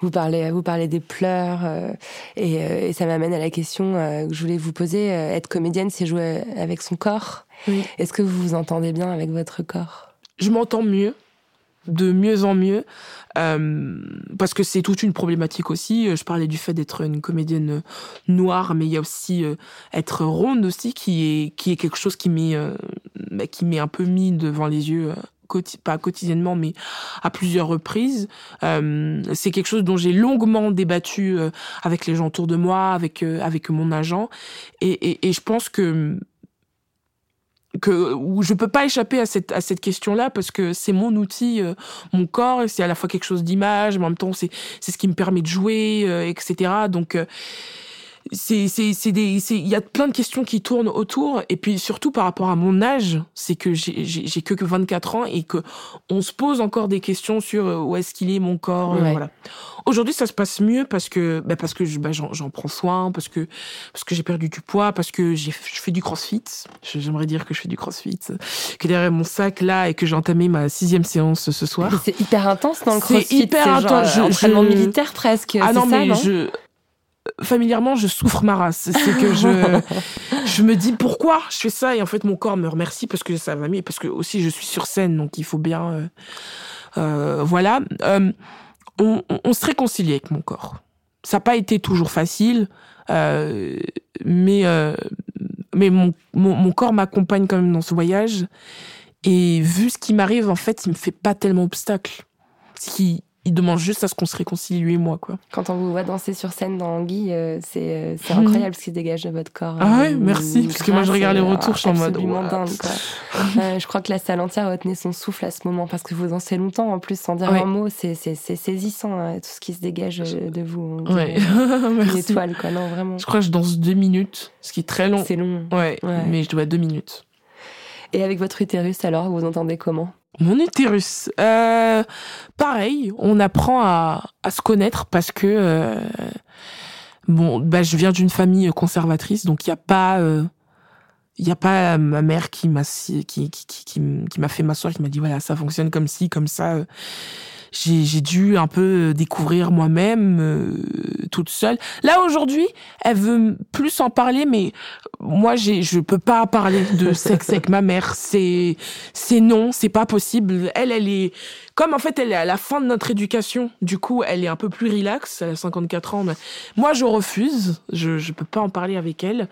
Vous parlez, vous parlez des pleurs, euh, et, euh, et, ça m'amène à la question euh, que je voulais vous poser. être comédienne, c'est jouer avec son corps? Est-ce que vous vous entendez bien avec votre corps? Je m'entends mieux de mieux en mieux parce que c'est toute une problématique aussi. Je parlais du fait d'être une comédienne noire, mais il y a aussi être ronde aussi qui est qui est quelque chose qui m'est bah, qui m'est un peu mis devant les yeux. Pas quotidiennement, mais à plusieurs reprises. c'est quelque chose dont j'ai longuement débattu avec les gens autour de moi, avec avec mon agent, et, et, je pense que que où je peux pas échapper à cette à cette question-là parce que c'est mon outil, euh, mon corps, c'est à la fois quelque chose d'image, mais en même temps c'est c'est ce qui me permet de jouer, euh, etc. Donc euh, c'est c'est c'est des il y a plein de questions qui tournent autour. Et puis surtout par rapport à mon âge c'est que j'ai j'ai que 24 ans et que on se pose encore des questions sur euh, où est-ce qu'il est mon corps euh, voilà. Aujourd'hui ça se passe mieux parce que bah parce que bah, j'en prends soin parce que parce que j'ai perdu du poids parce que j'ai je fais du crossfit. J'aimerais dire que je fais du crossfit que derrière mon sac là et que j'ai entamé ma sixième séance ce soir. C'est hyper intense dans le crossfit c'est hyper intense. Genre, entraînement militaire presque ah non mais je familièrement, je souffre ma race. C'est que je, je me dis pourquoi je fais ça et en fait mon corps me remercie parce que ça va mieux, parce que aussi je suis sur scène, donc il faut bien, euh, euh, voilà. Euh, on, on, se réconcilie avec mon corps. Ça n'a pas été toujours facile, mais mais mon, mon, mon corps m'accompagne quand même dans ce voyage. Et vu ce qui m'arrive, en fait, il me fait pas tellement obstacle. Ce qui, il demande juste à ce qu'on se réconcilie lui et moi quoi. Quand on vous voit danser sur scène dans Anguille, euh, c'est euh, mhm. incroyable ce qui se dégage de votre corps. Ah ouais, merci parce que moi je regarde les retours, je suis en mode dingue, je crois que la salle entière retenait son souffle à ce moment parce que vous dansez longtemps en plus sans dire un mot, c'est saisissant hein, tout ce qui se dégage de vous. Ouais. Une étoile quoi, non vraiment. Je crois que je danse deux minutes, ce qui est très long. C'est long. Ouais, mais je dois deux minutes. Et avec votre utérus alors, vous entendez comment? Mon utérus. Euh, pareil, on apprend à, se connaître parce que euh, bon, bah, je viens d'une famille conservatrice, donc il n'y a pas, il euh, y a pas ma mère qui m'a qui qui m'a fait m'asseoir, qui m'a dit voilà ça fonctionne comme ci, comme ça j'ai dû un peu découvrir moi-même euh, toute seule. Là aujourd'hui, elle veut plus en parler, mais moi j'ai je peux pas parler de sexe avec ma mère. C'est c'est non, c'est pas possible. Elle elle est comme en fait elle est à la fin de notre éducation. Du coup, elle est un peu plus relax. Elle a 54 ans. Mais moi je refuse. Je je peux pas en parler avec elle.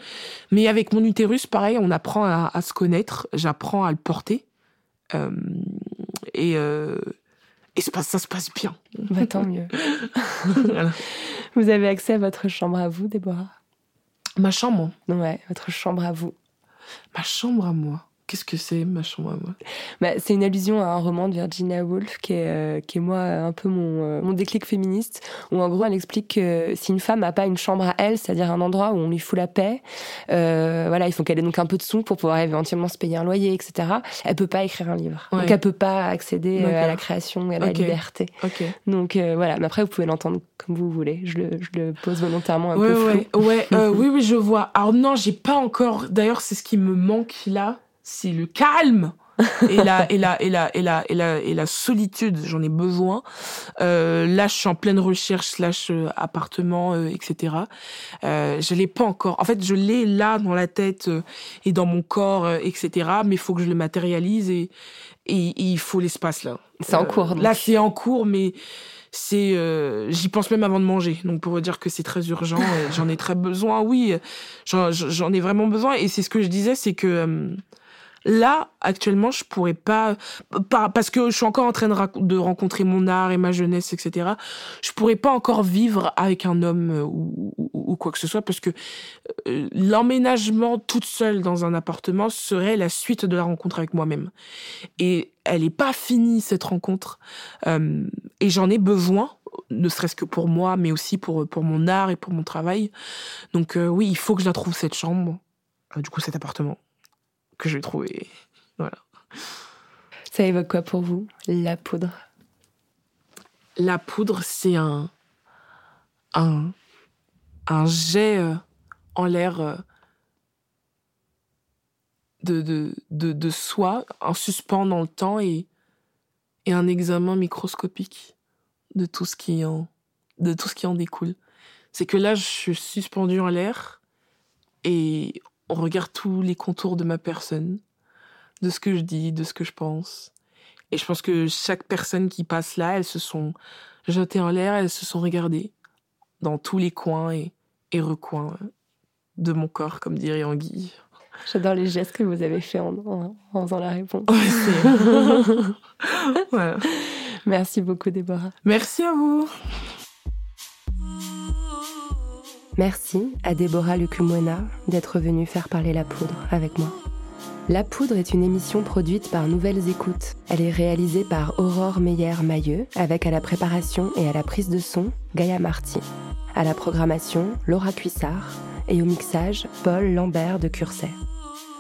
Mais avec mon utérus, pareil, on apprend à, à se connaître. J'apprends à le porter. Euh, et euh, et ça se passe bien. Bah, tant mieux. Vous avez accès à votre chambre à vous, Déborah? Ma chambre? Ouais, votre chambre à vous. Ma chambre à moi Qu'est-ce que c'est ma chambre à moi? Bah, C'est une allusion à un roman de Virginia Woolf qui est, euh, qui est moi un peu mon, euh, mon déclic féministe, où en gros elle explique que si une femme n'a pas une chambre à elle, c'est-à-dire un endroit où on lui fout la paix, euh, voilà, il faut qu'elle ait donc un peu de sous pour pouvoir éventuellement se payer un loyer, etc. Elle peut pas écrire un livre, donc elle peut pas accéder à la création et à la liberté. Donc voilà, mais après vous pouvez l'entendre comme vous voulez. Je le, je le pose volontairement un peu flou. Ouais, oui, oui, je vois. Alors non, j'ai pas encore. D'ailleurs, c'est ce qui me manque là c'est le calme et la et la et la et la et la et la solitude j'en ai besoin euh, là je suis en pleine recherche slash euh, appartement euh, etc euh, je l'ai pas encore. En fait je l'ai là dans la tête euh, et dans mon corps etc mais il faut que je le matérialise et et, il faut l'espace là. C'est en cours là c'est en cours mais c'est j'y pense même avant de manger. Donc pour dire que c'est très urgent j'en ai très besoin oui. J'en ai vraiment besoin. Et c'est ce que je disais c'est que Là, actuellement, je pourrais pas, parce que je suis encore en train de, rencontrer mon art et ma jeunesse, etc. Je pourrais pas encore vivre avec un homme euh, ou, quoi que ce soit, parce que euh, l'emménagement toute seule dans un appartement serait la suite de la rencontre avec moi-même. Et elle est pas finie cette rencontre, euh, et j'en ai besoin ne serait-ce que pour moi, mais aussi pour, pour mon art et pour mon travail. Donc oui, il faut que je la trouve, cette chambre, du coup cet appartement que je vais trouver. Voilà. Ça évoque quoi pour vous, la poudre? La poudre, c'est un, un, un jet euh, en l'air euh, de, de, de, de soi, un suspens dans le temps et, et un examen microscopique de tout ce qui en, de tout ce qui en découle. C'est que là, je suis suspendue en l'air et on regarde tous les contours de ma personne, de ce que je dis, de ce que je pense. Et je pense que chaque personne qui passe là, elles se sont jetées en l'air, elles se sont regardées dans tous les coins et, et recoins de mon corps, comme dirait Anguille. J'adore les gestes que vous avez faits en, en, en faisant la réponse. voilà. Merci beaucoup, Déborah. Merci à vous. Merci à Déborah Lucumona d'être venue faire parler la poudre avec moi. La Poudre est une émission produite par Nouvelles Écoutes. Elle est réalisée par Aurore Meyer-Mailleux, avec à la préparation et à la prise de son Gaïa Marty. À la programmation, Laura Cuissard. Et au mixage, Paul Lambert de Curset.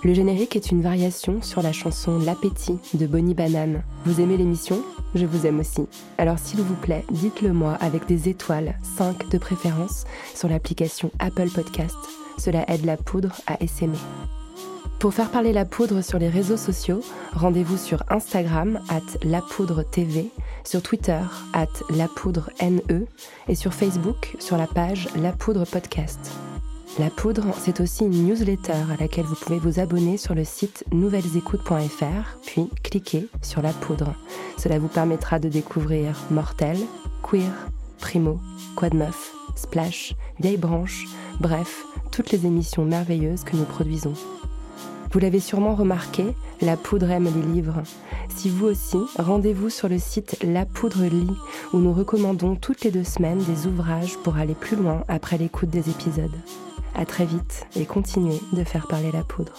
Le générique est une variation sur la chanson L'appétit de Bonnie Banane. Vous aimez l'émission? Je vous aime aussi. Alors s'il vous plaît, dites-le moi avec des étoiles, 5 de préférence, sur l'application Apple Podcast. Cela aide la poudre à essaimer. Pour faire parler la poudre sur les réseaux sociaux, rendez-vous sur Instagram at lapoudre.tv, sur Twitter at lapoudre.ne et sur Facebook sur la page La Poudre Podcast. La Poudre, c'est aussi une newsletter à laquelle vous pouvez vous abonner sur le site nouvellesécoutes.fr, puis cliquer sur La Poudre. Cela vous permettra de découvrir Mortel, Queer, Primo, Quad Meuf, Splash, Vieille Branche, bref, toutes les émissions merveilleuses que nous produisons. Vous l'avez sûrement remarqué, La Poudre aime les livres. Si vous aussi, rendez-vous sur le site La Poudre lit, où nous recommandons toutes les deux semaines des ouvrages pour aller plus loin après l'écoute des épisodes. À très vite et continuez de faire parler la poudre.